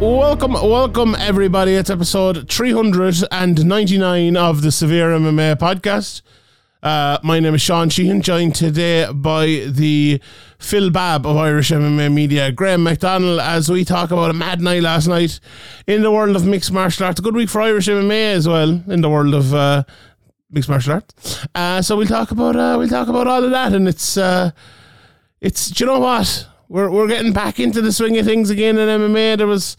Welcome, welcome everybody. It's episode 399 of the Severe MMA podcast. Uh, my name is Sean Sheehan, joined today by the Phil Babb of Irish MMA Media, Graham McDonald, as we talk about a mad night last night in the world of mixed martial arts. A good week for Irish MMA as well in the world of uh, mixed martial arts. Uh, so we'll talk about uh, we'll talk about all of that, and it's uh, it's you know what we're we're getting back into the swing of things again in MMA. There was,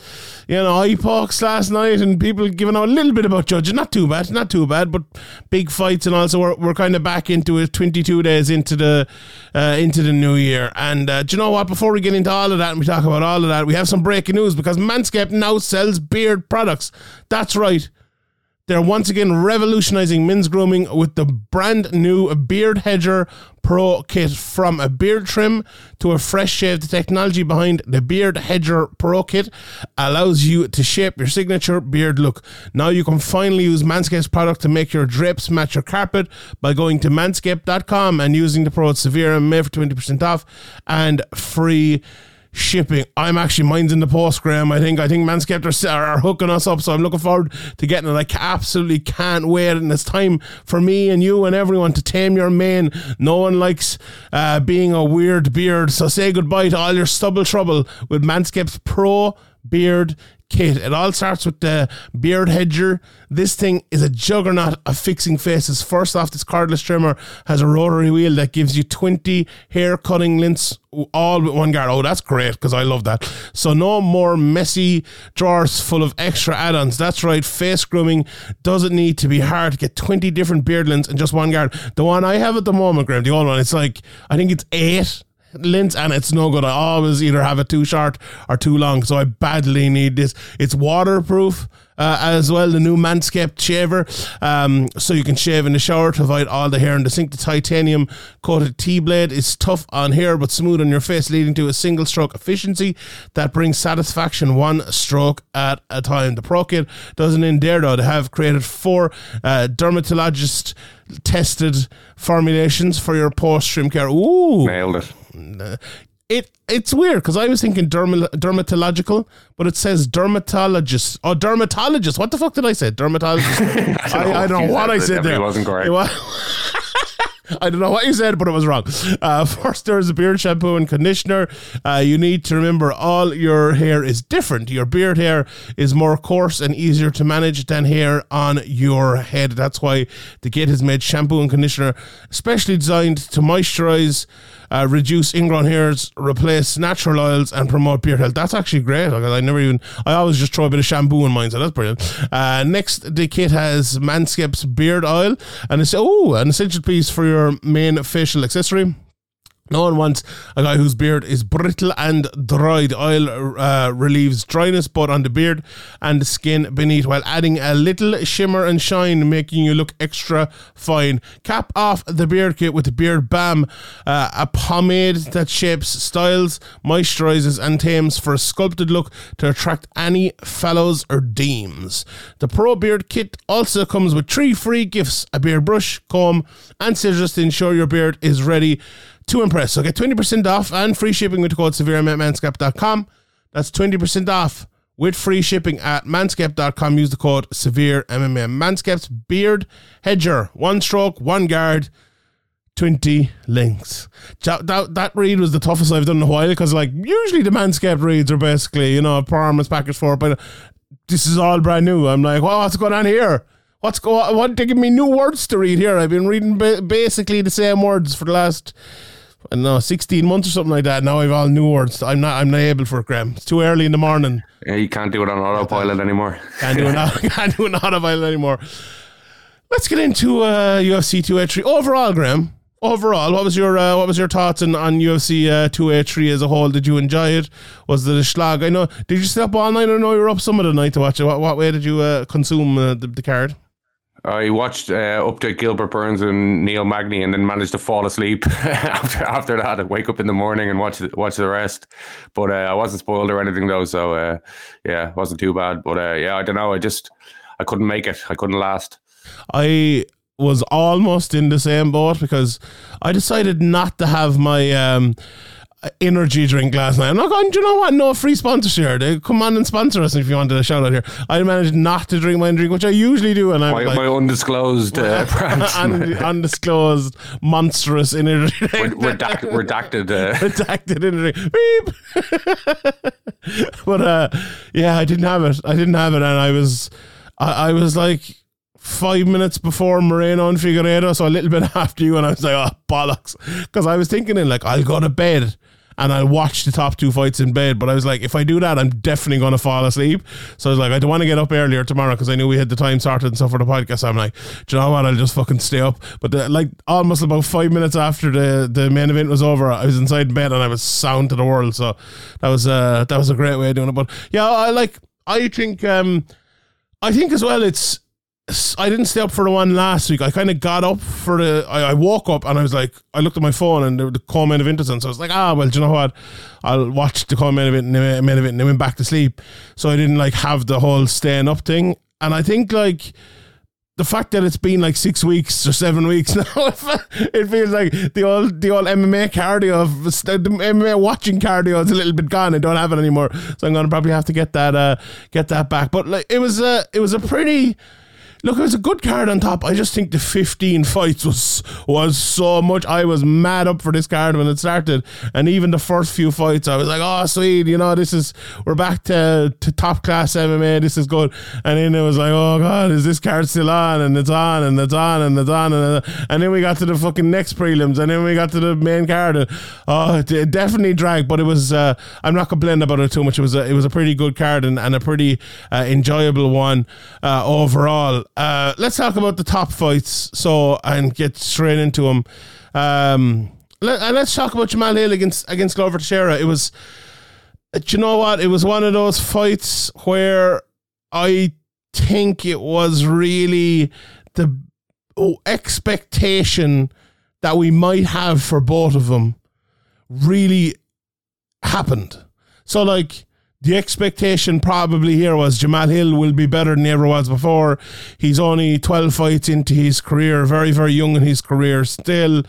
you know, eye pokes last night and people giving out a little bit about judging. Not too bad, not too bad, but big fights and also we're, we're kind of back into it. Twenty two days into the uh, into the new year. And uh, do you know what? Before we get into all of that and we talk about all of that, we have some breaking news because Manscaped now sells beard products. That's right. They're once again revolutionizing men's grooming with the brand new Beard Hedger Pro Kit. From a beard trim to a fresh shave, the technology behind the Beard Hedger Pro Kit allows you to shape your signature beard look. Now you can finally use Manscaped's product to make your drapes match your carpet by going to manscaped.com and using the code Severe and May for 20% off and free shipping. I'm actually mine's in the post, Graham. I think I think Manscaped are, are, hooking us up, so I'm looking forward to getting it. I absolutely can't wait, and it's time for me and you and everyone to tame your mane. No one likes uh, being a weird beard, so say goodbye to all your stubble trouble with Manscaped's Pro Beard kit. It all starts with the beard hedger. This thing is a juggernaut of fixing faces. First off, this cordless trimmer has a rotary wheel that gives you 20 hair cutting lengths all with one guard. Oh, that's great because I love that. So no more messy drawers full of extra add-ons. That's right. Face grooming doesn't need to be hard to get 20 different beard lengths in just one guard. The one I have at the moment, Graham, the old one, it's like I think it's eight lengths and it's no good. I always either have it too short or too long, so I badly need this. It's waterproof. Uh, as well, the new Manscaped shaver, um, so you can shave in the shower to avoid all the hair in the sink. The titanium coated T blade is tough on hair but smooth on your face, leading to a single stroke efficiency that brings satisfaction one stroke at a time. The Pro Kit doesn't end there though. They have created four uh, dermatologist tested formulations for your post trim care. Ooh, Nailed it. It it's weird because I was thinking derma, dermatological, but it says dermatologist. Oh, dermatologist. What the fuck did I say? Dermatologist. I, I don't know what I said there. It wasn't correct. It wa- I don't know what you said, but it was wrong. Uh, first, there's a beard shampoo and conditioner. Uh, you need to remember all your hair is different. Your beard hair is more coarse and easier to manage than hair on your head. That's why the Gate has made shampoo and conditioner specially designed to moisturize, uh, reduce ingrown hairs, replace natural oils, and promote beard health. That's actually great. Like, I never even, I always just throw a bit of shampoo in mine, so that's brilliant. Uh, next, the kit has Manscaped's beard oil, and it's, oh, an essential piece for your main facial accessory. No one wants a guy whose beard is brittle and dry. The oil uh, relieves dryness both on the beard and the skin beneath while adding a little shimmer and shine, making you look extra fine. Cap off the beard kit with the Beard Balm, uh, a pomade that shapes, styles, moisturizes, and tames for a sculpted look to attract any fellows or deems. The Pro Beard Kit also comes with three free gifts a beard brush, comb, and scissors to ensure your beard is ready to impress. So get 20% off and free shipping with the code SevereManscaped.com. That's 20% off with free shipping at manscaped.com. Use the code SevereMMA. Manscaped's Beard Hedger. One stroke, one guard, 20 links. That, that, that read was the toughest I've done in a while because, like, usually the Manscaped reads are basically, you know, performance package for, but this is all brand new. I'm like, well, what's going on here? What's go? What they give me new words to read here? I've been reading ba- basically the same words for the last. I don't know, sixteen months or something like that. Now I've all new words. I'm not. I'm not able for it, Graham. It's too early in the morning. Yeah, you can't do it on autopilot anymore. Can't do an can't do an autopilot anymore. Let's get into uh, UFC 283 overall, Graham. Overall, what was your uh, what was your thoughts on, on UFC uh, 283 as a whole? Did you enjoy it? Was it a schlag? I know. Did you stay up all night? I know you were up some of the night to watch it. What, what way did you uh, consume uh, the, the card? I watched uh, up to Gilbert Burns and Neil Magny, and then managed to fall asleep after after that. I wake up in the morning and watch watch the rest. But uh, I wasn't spoiled or anything though, so uh, yeah, it wasn't too bad. But uh, yeah, I don't know. I just I couldn't make it. I couldn't last. I was almost in the same boat because I decided not to have my um, energy drink last night. I'm not going, do you know what? No free sponsors here. They come on and sponsor us if you wanted a shout out here. I managed not to drink my drink, which I usually do. And I'm My, like, my undisclosed uh, un- undisclosed, monstrous energy drink. Redact, redacted. Uh, redacted energy. Beep. but uh, yeah, I didn't have it. I didn't have it, and I was, I, I was like five minutes before Moreno and Figueiredo, so a little bit after you, and I was like, oh bollocks, because I was thinking in like I'll go to bed. And I'll watch the top two fights in bed, but I was like, if I do that, I'm definitely going to fall asleep. So I was like, I don't want to get up earlier tomorrow because I knew we had the time sorted and stuff for the podcast. So I'm like, do you know what? I'll just fucking stay up. But the, like almost about five minutes after the, the main event was over, I was inside bed and I was sound to the world. So that was uh, that was a great way of doing it. But yeah, I like. I think um, I think as well. It's I didn't stay up for the one last week. I kind of got up for the. I, I woke up and I was like, I looked at my phone and the, the co-main event was on. So I was like, ah, well, do you know what? I'll watch the co-main event and the main event and then went back to sleep. So I didn't like have the whole staying up thing. And I think like the fact that it's been like six weeks or seven weeks now, it feels like the old the old MMA cardio of the MMA watching cardio is a little bit gone. I don't have it anymore, so I'm gonna probably have to get that uh, get that back. But like it was a it was a pretty. Look, it was a good card on top. I just think the 15 fights was was so much. I was mad up for this card when it started, and even the first few fights, I was like, "Oh, sweet, you know, this is we're back to, to top class MMA. This is good." And then it was like, "Oh God, is this card still on?" And it's on, and it's on, and it's on, and, and then we got to the fucking next prelims, and then we got to the main card. And, oh, it, it definitely dragged, but it was. Uh, I'm not complaining about it too much. It was a, it was a pretty good card and, and a pretty uh, enjoyable one uh, overall. Uh, let's talk about the top fights. So and get straight into them. Um, let, and let's talk about Jamahal Hill against against Glover Teixeira. It was, do you know what? It was one of those fights where I think it was really the oh, expectation that we might have for both of them really happened. So like the expectation probably here was Jamahal Hill will be better than he ever was before. He's only 12 fights into his career, very, very young in his career still.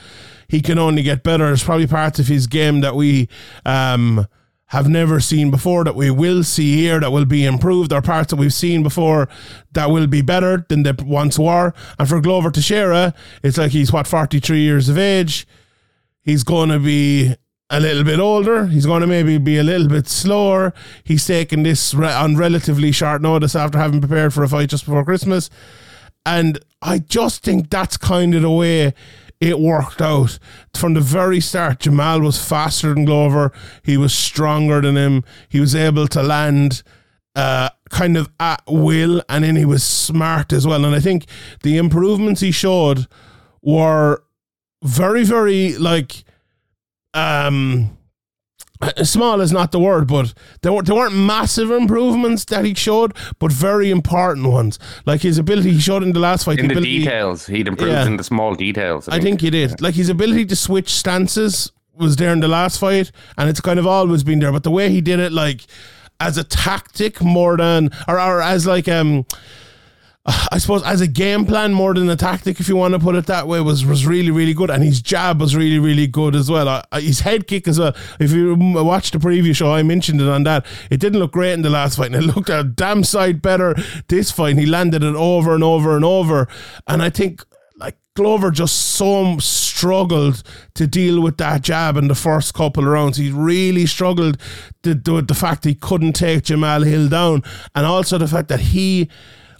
He can only get better. It's probably parts of his game that we um, have never seen before, that we will see here, that will be improved, or parts that we've seen before that will be better than they once were. And for Glover Teixeira, it's like he's, what, 43 years of age. He's going to be a little bit older. He's going to maybe be a little bit slower. He's taking this re- on relatively short notice after having prepared for a fight just before Christmas. And I just think that's kind of the way it worked out. From the very start, Jamahal was faster than Glover. He was stronger than him. He was able to land uh, kind of at will, and then he was smart as well. And I think the improvements he showed were very, very like um small is not the word, but there, were, there weren't massive improvements that he showed, but very important ones. Like his ability, he showed in the last fight. in the ability, details, he'd improved Yeah. in the small details. I think he did. Like his ability to switch stances was there in the last fight, and it's kind of always been there. But the way he did it, like as a tactic more than, or, or as like um. I suppose as a game plan more than a tactic, if you want to put it that way, was was really really good, and his jab was really really good as well. Uh, his head kick as well. If you watch the preview show, I mentioned it on that. It didn't look great in the last fight, and it looked a damn sight better this fight. He landed it over and over and over, and I think like Glover just so struggled to deal with that jab in the first couple of rounds. He really struggled to it. The fact he couldn't take Jamahal Hill down, and also the fact that he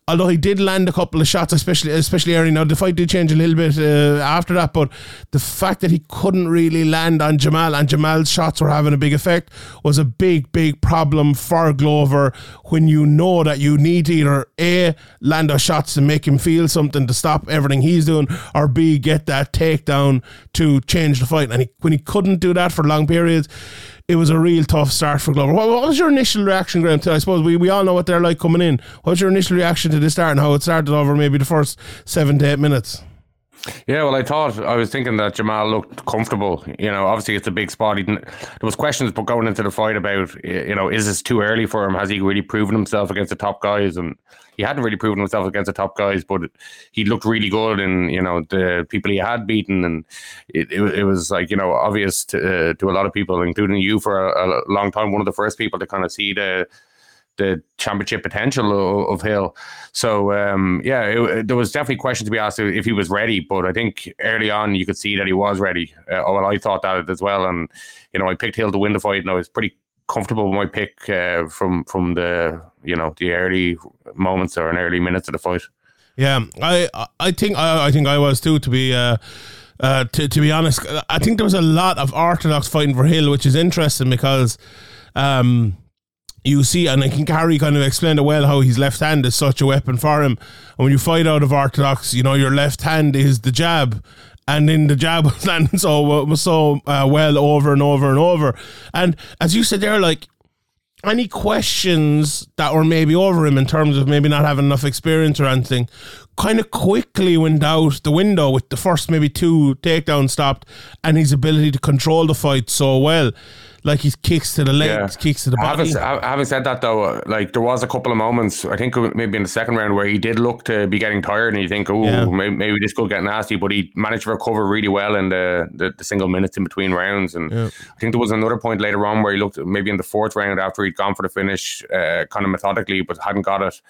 although he did land a couple of shots, especially especially early. Now the fight did change a little bit uh, after that, but the fact that he couldn't really land on Jamahal and Jamahal's shots were having a big effect was a big, big problem for Glover when you know that you need to either A, land those shots to make him feel something to stop everything he's doing, or B, get that takedown to change the fight. And he, when he couldn't do that for long periods, it was a real tough start for Glover. What, what was your initial reaction, Graham? To, I suppose we, we all know what they're like coming in. What was your initial reaction to this start and how it started over maybe the first seven to eight minutes? Yeah, well, I thought I was thinking that Jamahal looked comfortable. You know, obviously it's a big spot. He didn't, there was questions but going into the fight about you know is this too early for him? Has he really proven himself against the top guys? And he hadn't really proven himself against the top guys, but he looked really good in you know the people he had beaten, and it, it, it was like you know obvious to uh, to a lot of people, including you for a, a long time. One of the first people to kind of see the the championship potential of, of Hill. So um, yeah, it, there was definitely questions to be asked if he was ready. But I think early on you could see that he was ready. Uh, well, I thought that as well, and you know I picked Hill to win the fight, and I was pretty comfortable with my pick uh, from from the you know the early moments or an early minutes of the fight. Yeah, I I think I, I think I was too. To be uh, uh, to to be honest, I think there was a lot of orthodox fighting for Hill, which is interesting because. Um, you see, and I think Harry kind of explained it well how his left hand is such a weapon for him. And when you fight out of orthodox, you know your left hand is the jab, and then the jab was landing so so uh, well over and over and over. And as you said there, like any questions that were maybe over him in terms of maybe not having enough experience or anything kind of quickly went out the window with the first maybe two takedowns stopped and his ability to control the fight so well like his kicks to the legs, yeah. kicks to the body. Having, having, said that, though, like there was a couple of moments, I think maybe in the second round, where he did look to be getting tired, and you think, oh, yeah. maybe, maybe, this could get nasty. But he managed to recover really well in the, the, the single minutes in between rounds. And yeah. I think there was another point later on where he looked maybe in the fourth round after he'd gone for the finish, uh, kind of methodically, but hadn't got it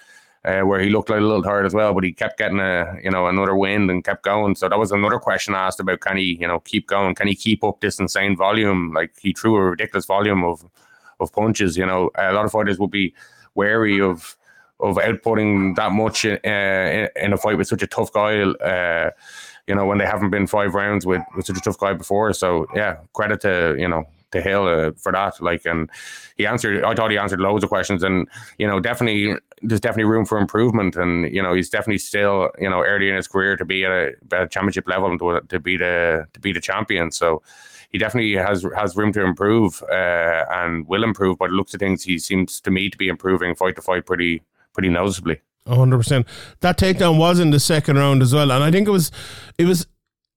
uh, where he looked like a little tired as well, but he kept getting a you know another wind and kept going. So that was another question asked about can he you know keep going? Can he keep up this insane volume? Like he threw a ridiculous volume of of punches. You know, a lot of fighters would be wary of of outputting that much uh, in, in, a fight with such a tough guy. Uh, you know, when they haven't been five rounds with, with such a tough guy before. So yeah, credit to you know to Hill uh, for that. Like, and he answered. I thought he answered loads of questions, and you know, definitely there's definitely room for improvement. And you know, he's definitely still you know early in his career to be at a, at a championship level and to, to be the to be the champion. So he definitely has has room to improve uh, and will improve. But looks of things, he seems to me to be improving fight to fight pretty pretty noticeably. hundred percent. That takedown was in the second round as well, and I think it was it was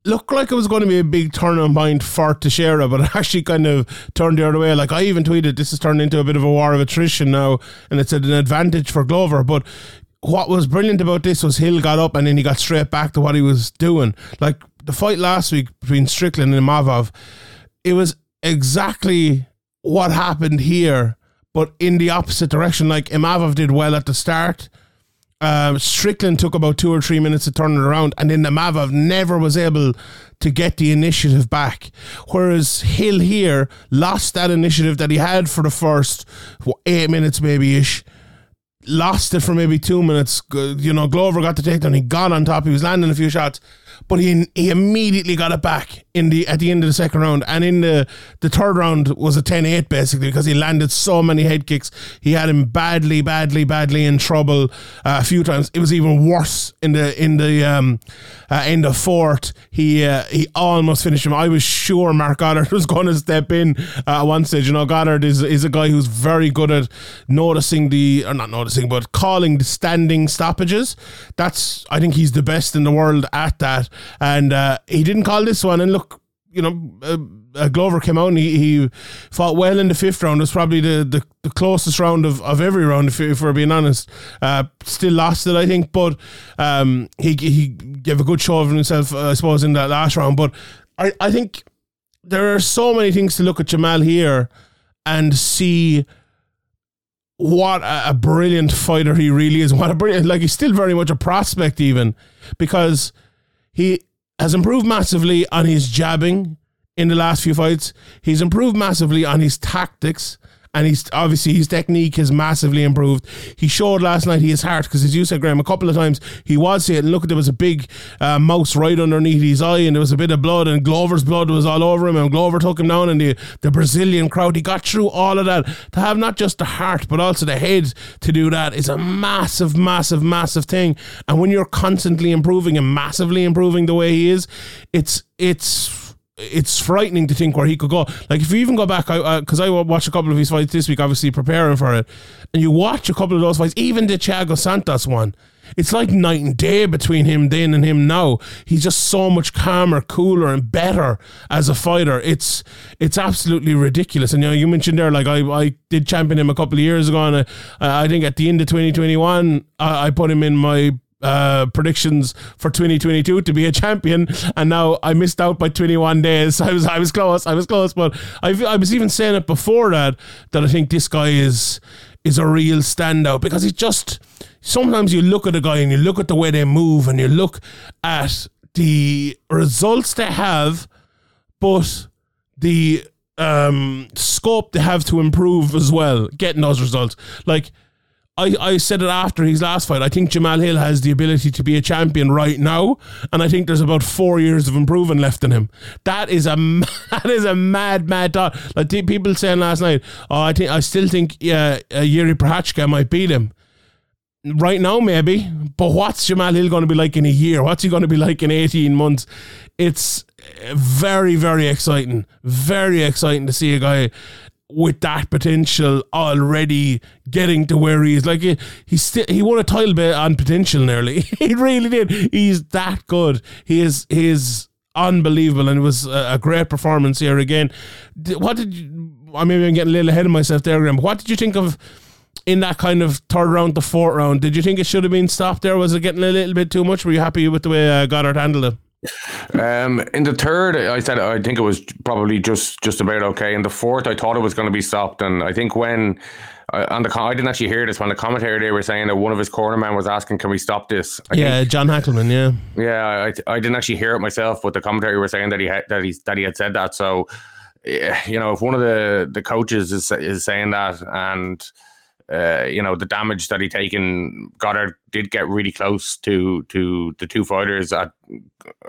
looked like it was going to be a big turning mind for Teixeira, but it actually kind of turned the other way. Like I even tweeted, this has turned into a bit of a war of attrition now, and it's an advantage for Glover. But what was brilliant about this was Hill got up and then he got straight back to what he was doing. Like the fight last week between Strickland and Imavov, it was exactly what happened here, but in the opposite direction. Like Imavov did well at the start um, Strickland took about two or three minutes to turn it around, and then the Mavov never was able to get the initiative back. Whereas Hill here lost that initiative that he had for the first what, eight minutes, maybe ish. Lost it for maybe two minutes. You know, Glover got the takedown. He got on top. He was landing a few shots but he he immediately got it back in the at the end of the second round, and in the the third round was a 10-8 basically because he landed so many head kicks. He had him badly, badly, badly in trouble uh, a few times. It was even worse in the in the um, uh, in the fourth. He uh, he almost finished him. I was sure Marc Goddard was going to step in uh, at one stage. You know, Goddard is is a guy who's very good at noticing the or not noticing, but calling the standing stoppages. That's I think he's the best in the world at that and uh, he didn't call this one. And look, you know, uh, uh, Glover came out and he, he fought well in the fifth round. It was probably the, the, the closest round of, of every round, if, if we're being honest. Uh, still lost it, I think, but um, he he gave a good show of himself, uh, I suppose, in that last round. But I, I think there are so many things to look at Jamahal here and see what a, a brilliant fighter he really is. What a brilliant, like he's still very much a prospect, even because – he has improved massively on his jabbing in the last few fights. He's improved massively on his tactics And he's obviously his technique has massively improved. He showed last night he is heart because, as you said, Graham, a couple of times he was hit and look, there was a big uh, mouse right underneath his eye, and there was a bit of blood, and Glover's blood was all over him, and Glover took him down, and the the Brazilian crowd. He got through all of that to have not just the heart but also the head to do that is a massive, massive, massive thing. And when you're constantly improving and massively improving the way he is, it's it's it's frightening to think where he could go. Like if you even go back, because I, uh, I watched a couple of his fights this week, obviously preparing for it, and you watch a couple of those fights, even the Thiago Santos one. It's like night and day between him then and him now. He's just so much calmer, cooler, and better as a fighter. It's it's absolutely ridiculous. And you know, you mentioned there, like I, I did champion him a couple of years ago, and I, I think at the end of 2021, I, I put him in my uh, predictions for 2022 to be a champion, and now I missed out by 21 days. I was I was close, I was close, but I I was even saying it before that that I think this guy is is a real standout because he's just sometimes you look at a guy and you look at the way they move and you look at the results they have, but the um, scope they have to improve as well, getting those results. Like I, I said it after his last fight. I think Jamahal Hill has the ability to be a champion right now, and I think there's about four years of improvement left in him. That is a that is a mad mad thought. Like people saying last night, oh, I think I still think yeah, uh, Jiri Prochazka might beat him. Right now, maybe, but what's Jamahal Hill going to be like in a year? What's he going to be like in 18 months? It's very, very exciting. Very exciting to see a guy with that potential already getting to where he is. Like he, he still he won a title bit on potential nearly. he really did. He's that good. He is he is unbelievable, and it was a, a great performance here again. What did you? I maybe I'm getting a little ahead of myself there, Graham. What did you think of? In that kind of third round to fourth round, did you think it should have been stopped there? Was it getting a little bit too much? Were you happy with the way uh, Goddard handled it? Um, in the third, I said I think it was probably just just about okay. In the fourth, I thought it was going to be stopped, and I think when uh, on the I didn't actually hear this when the commentary they were saying that one of his cornermen was asking, "Can we stop this?" I yeah, think, John Hackleman. Yeah, yeah. I, I didn't actually hear it myself, but the commentary were saying that he had that he that he had said that. So, you know, if one of the the coaches is is saying that and uh, you know the damage that he taken. Goddard did get really close to to the two fighters at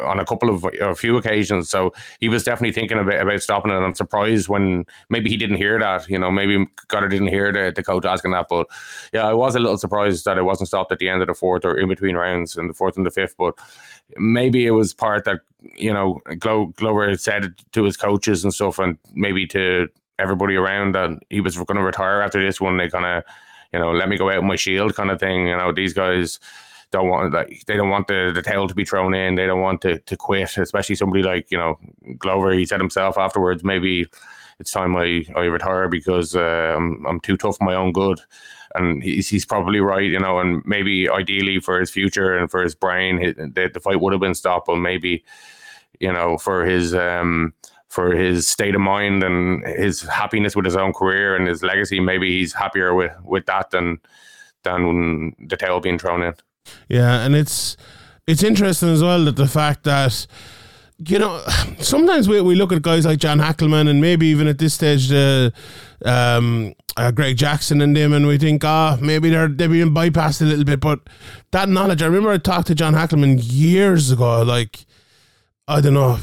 on a couple of a few occasions, so he was definitely thinking about, about stopping it. I'm surprised when maybe he didn't hear that. You know, maybe Goddard didn't hear the, the coach asking that. But yeah, I was a little surprised that it wasn't stopped at the end of the fourth or in between rounds in the fourth and the fifth. But maybe it was part that you know Glo- Glover said to his coaches and stuff, and maybe to everybody around that he was going to retire after this one. They kind of, you know, let me go out with my shield kind of thing. You know, these guys don't want like they don't want the, the tail to be thrown in. They don't want to, to quit, especially somebody like you know Glover. He said himself afterwards, maybe it's time I, I retire because uh, I'm I'm too tough for my own good. And he's, he's probably right, you know, and maybe ideally for his future and for his brain, the, the fight would have been stopped, but maybe, you know, for his um, for his state of mind and his happiness with his own career and his legacy. Maybe he's happier with, with that than than the tail being thrown in. Yeah, and it's it's interesting as well that the fact that you know sometimes we, we look at guys like John Hackleman and maybe even at this stage the um, uh, Greg Jackson and them and we think ah oh, maybe they're they're being bypassed a little bit but that knowledge I remember I talked to John Hackleman years ago like I don't know,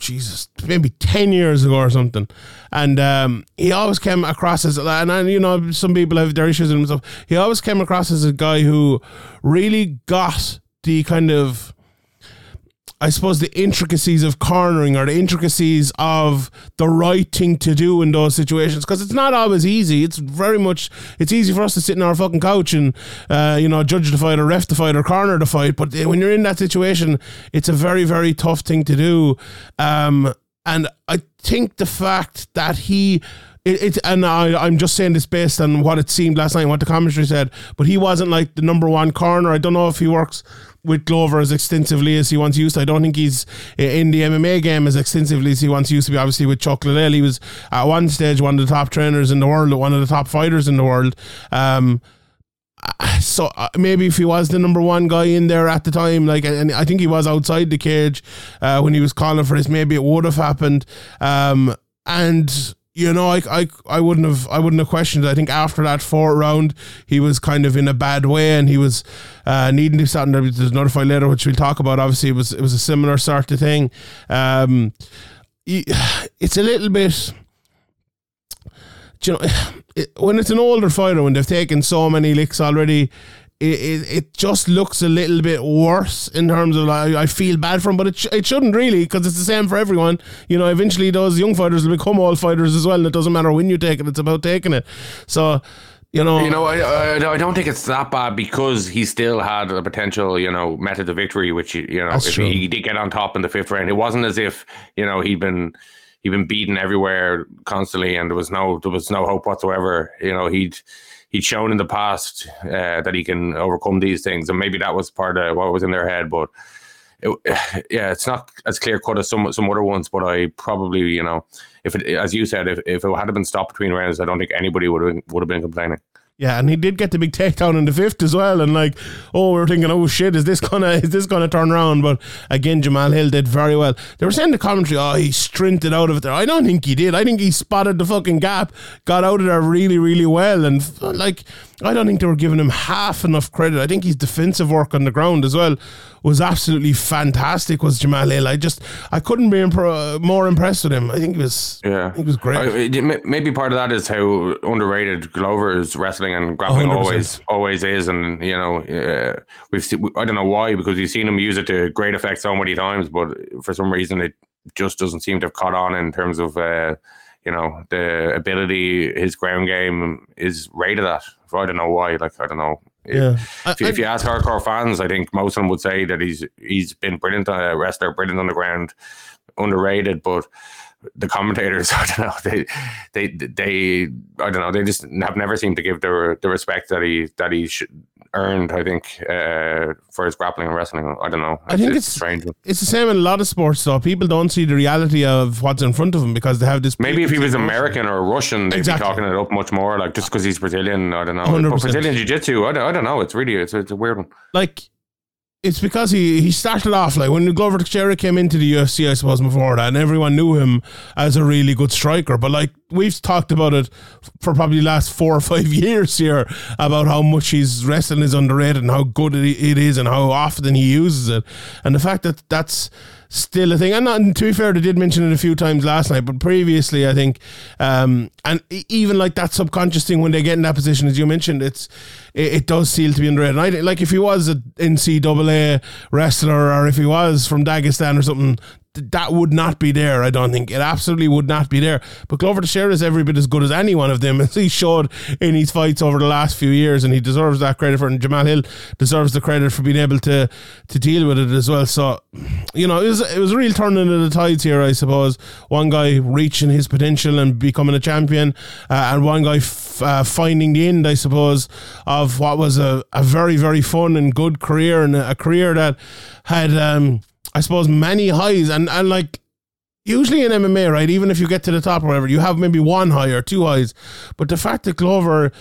Jesus, maybe 10 years ago or something. And um, he always came across as, and I, you know, some people have their issues and stuff. He always came across as a guy who really got the kind of I suppose the intricacies of cornering or the intricacies of the right thing to do in those situations because it's not always easy. It's very much it's easy for us to sit in our fucking couch and uh, you know judge the fight or ref the fight or corner the fight, but when you're in that situation, it's a very very tough thing to do. Um, and I think the fact that he it, it and I, I'm just saying this based on what it seemed last night, what the commentary said, but he wasn't like the number one corner. I don't know if he works with Glover as extensively as he once used to. I don't think he's in the MMA game as extensively as he once used to be. Obviously, with Chuck Liddell, he was at one stage one of the top trainers in the world, one of the top fighters in the world. Um, so uh, maybe if he was the number one guy in there at the time, like, and I think he was outside the cage uh, when he was calling for this, maybe it would have happened. Um, and you know, I, I I wouldn't have I wouldn't have questioned. It. I think after that fourth round, he was kind of in a bad way, and he was uh, needing to start. There's another fight later, which we'll talk about. Obviously, it was it was a similar sort of thing. Um, it's a little bit. do You know, it, when it's an older fighter, when they've taken so many licks already, it, it, it just looks a little bit worse in terms of like, I feel bad for him, but it, sh- it shouldn't really because it's the same for everyone. You know, eventually those young fighters will become all fighters as well, and it doesn't matter when you take it; it's about taking it. So, you know, You know, I, I I don't think it's that bad because he still had a potential, you know, method of victory, which you know, if true. he did get on top in the fifth round, it wasn't as if you know he'd been he'd been beaten everywhere constantly, and there was no there was no hope whatsoever. You know, he'd he'd shown in the past uh, that he can overcome these things, and maybe that was part of what was in their head, but. It, yeah, it's not as clear cut as some some other ones, but I probably, you know, if it, as you said, if, if it had been stopped between rounds, I don't think anybody would have would have been complaining. Yeah, and he did get the big takedown in the fifth as well, and like, oh, we were thinking, oh shit, is this gonna is this gonna turn around? But again, Jamahal Hill did very well. They were saying the commentary, oh, he strinted out of it there. I don't think he did. I think he spotted the fucking gap, got out of there really, really well, and like, I don't think they were giving him half enough credit. I think his defensive work on the ground as well was absolutely fantastic. Was Jamahal Hill? I just I couldn't be impro- more impressed with him. I think he was, Yeah, I think he was great. I- maybe part of that is how underrated Glover's wrestling and grappling 100%. always always is, and you know, uh, we've seen, I don't know why because we've seen him use it to great effect so many times, but for some reason it just doesn't seem to have caught on in terms of uh, you know the ability. His ground game is rated at. I don't know why. Like I don't know. Yeah, If, if you ask hardcore fans, I think most of them would say that he's he's been brilliant uh, wrestler, brilliant on the ground, underrated. But the commentators, I don't know, they they they I don't know, they just have never seemed to give the the respect that he that he should earned. I think uh, for his grappling and wrestling. I don't know. I think a it's- strange. it's the same in a lot of sports. though. people don't see the reality of what's in front of them because they have this. Maybe if he was American or Russian, they'd Exactly. be talking it up much more. Like just because he's Brazilian, I don't know. 100%. But Brazilian jiu-jitsu, I don't, I don't know. It's really it's, it's a weird one. like it's because he he started off like when Glover Teixeira came into the UFC, I suppose before that, and everyone knew him as a really good striker. But like we've talked about it for probably the last four or five years here about how much his wrestling is underrated and how good it is and how often he uses it, and the fact that that's still a thing. And, not, to be fair, they did mention it a few times last night, but previously, I think, um, and even like that subconscious thing when they get in that position, as you mentioned, it's it, it does seem to be underrated. And I like if he was an NCAA wrestler or if he was from Dagestan or something. Th- That would not be there, I don't think. It absolutely would not be there. But Glover Teixeira is every bit as good as any one of them, as he showed in his fights over the last few years, and he deserves that credit for it. And Jamahal Hill deserves the credit for being able to to deal with it as well. So, you know, it was it was a real turning of the tides here, I suppose. One guy reaching his potential and becoming a champion, uh, and one guy f- uh, finding the end, I suppose, of what was a, a very very fun and good career and a career that had, um, I suppose, many highs and and like usually in MMA, right, even if you get to the top or whatever, you have maybe one high or two highs. But the fact that Glover,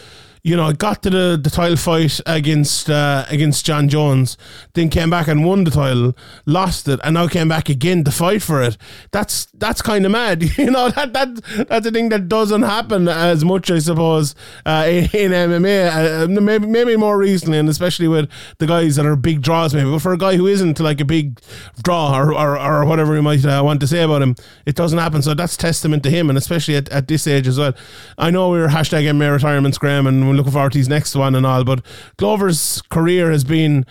you know, got to the, the title fight against uh, against Jon Jones, then came back and won the title, lost it, and now came back again to fight for it. That's that's kind of mad, you know. That that that's a thing that doesn't happen as much, I suppose, uh, in, in MMA. Uh, maybe maybe more recently, and especially with the guys that are big draws, maybe. But for a guy who isn't like a big draw or or, or whatever you might uh, want to say about him, it doesn't happen. So that's testament to him, and especially at, at this age as well. I know we were hashtag MMA retirements, Graham, and looking forward to his next one and all. But Glover's career has been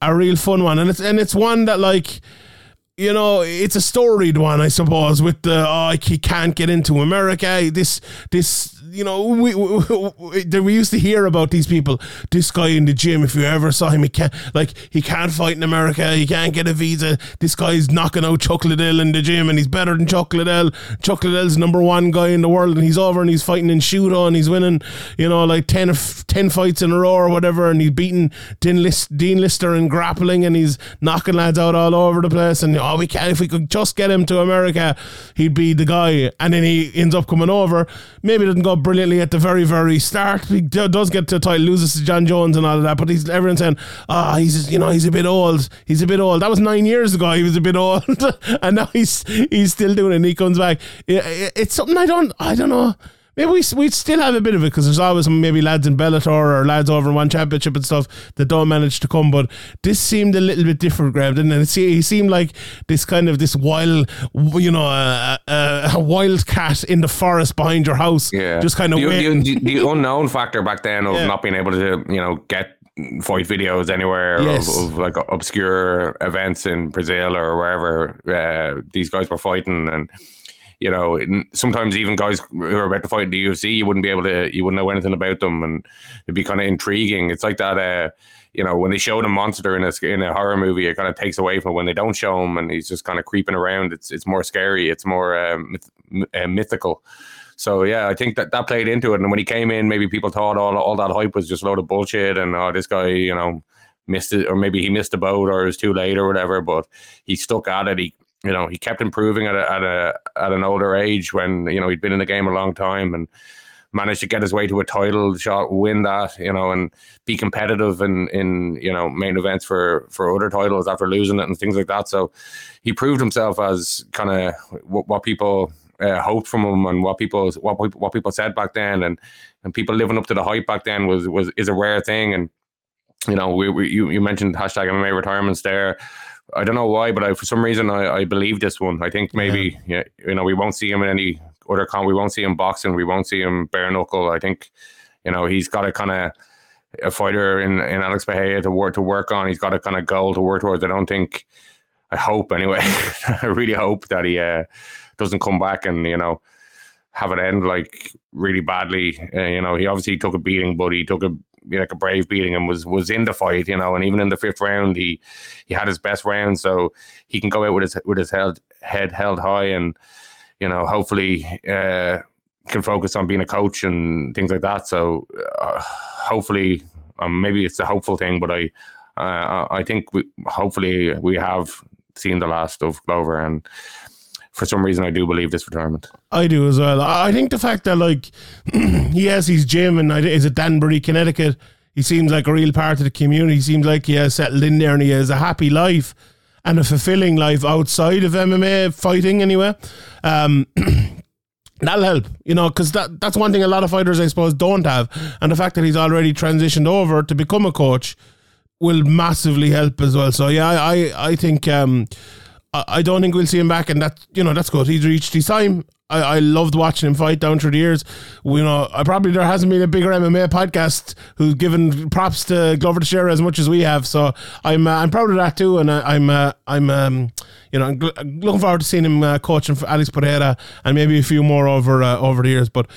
a real fun one, and it's and it's one that like you know, it's a storied one, I suppose, with the oh, he can't get into America. This, this, you know, we, we, we, we used to hear about these people. This guy in the gym, if you ever saw him, he can't like he can't fight in America. He can't get a visa. This guy's knocking out Chuck Liddell in the gym, and he's better than Chuck Liddell. Chuck Liddell's number one guy in the world, and he's over and he's fighting in Shooto, and he's winning, you know, like 10, 10 fights in a row or whatever, and he's beating Dean, List, Dean Lister in grappling, and he's knocking lads out all over the place, and oh, we can't if we could just get him to America, he'd be the guy, and then he ends up coming over. Maybe doesn't go brilliantly at the very, very start. He does get to the title, loses to Jon Jones and all of that, but he's everyone's saying, "Ah, he's you know he's a bit old. He's a bit old." That was nine years ago. He was a bit old, and now he's he's still doing it. and He comes back. It- it- it's something I don't I don't know. Maybe we we still have a bit of it because there's always maybe lads in Bellator or lads over in one championship and stuff that don't manage to come. But this seemed a little bit different, Graham, didn't it? It He seemed like this kind of this wild, you know, uh, uh, a wild cat in the forest behind your house, Yeah, just kind of the, the, the unknown factor back then of Yeah. not being able to, you know, get fight videos anywhere Yes. of, of like obscure events in Brazil or wherever uh, these guys were fighting, and you know, sometimes even guys who are about to fight in the UFC, you wouldn't be able to, you wouldn't know anything about them, and it'd be kind of intriguing. It's like that. Uh, you know, when they show the monster in a in a horror movie, it kind of takes away from when they don't show him and he's just kind of creeping around. It's it's more scary. It's more um, myth, uh, mythical. So yeah, I think that that played into it. And when he came in, maybe people thought all all that hype was just a load of bullshit, and oh, this guy, you know, missed it, or maybe he missed the boat, or it was too late, or whatever. But he stuck at it. He, you know, he kept improving at a, at a at an older age when you know he'd been in the game a long time and managed to get his way to a title shot, win that, you know, and be competitive in in you know main events for for other titles after losing it and things like that. So he proved himself as kind of what, what people uh, hoped from him and what people what what people said back then and and people living up to the hype back then was was is a rare thing and you know we, we you, you mentioned hashtag MMA retirements there. I don't know why, but I, for some reason I, I believe this one. I think maybe yeah. you know we won't see him in any other con. We won't see him boxing. We won't see him bare knuckle. I think you know he's got a kind of a fighter in, in Alex Pereira to work to work on. He's got a kind of goal to work towards. I don't think. I hope anyway. I really hope that he uh, doesn't come back and you know have it end like really badly. Uh, you know, he obviously took a beating, but he took a you know, like a brave beating and was was in the fight. You know, and even in the fifth round, he he had his best round, so he can go out with his with his held, head held high and you know hopefully. Uh, can focus on being a coach and things like that. So uh, hopefully, um, maybe it's a hopeful thing, but I, uh, I think we, hopefully we have seen the last of Glover, and for some reason I do believe this retirement. I do as well. I think the fact that like yes, he's gym and is it Danbury, Connecticut. He seems like a real part of the community. He seems like he has settled in there and he has a happy life and a fulfilling life outside of MMA fighting anyway. Um, that'll help, you know, because that, that's one thing a lot of fighters, I suppose, don't have. And the fact that he's already transitioned over to become a coach will massively help as well. So yeah, I I, I think um, I, I don't think we'll see him back, and that you know that's good. He's reached his time. I, I loved watching him fight down through the years. We, you know, I probably there hasn't been a bigger MMA podcast who's given props to Glover Teixeira as much as we have. So I'm uh, I'm proud of that too, and I, I'm uh, I'm um, you know I'm gl- looking forward to seeing him uh, coaching for Alex Pereira and maybe a few more over uh, over the years. But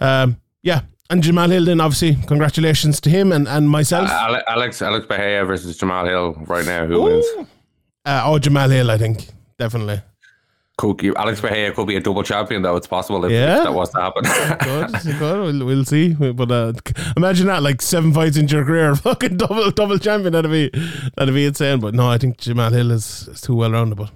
um, yeah. And Jamahal Hill, then obviously, congratulations to him and, and myself. Ale- Alex Alex Pereira versus Jamahal Hill right now. Who wins? Uh, oh, Jamahal Hill, I think definitely. Could you- Alex Pereira could be a double champion though. It's possible if, Yeah. if that was to happen. Good, good. We'll, we'll see. But uh, imagine that, like seven fights into your career, fucking double double champion. That'd be that'd be insane. But no, I think Jamahal Hill is, is too well rounded. But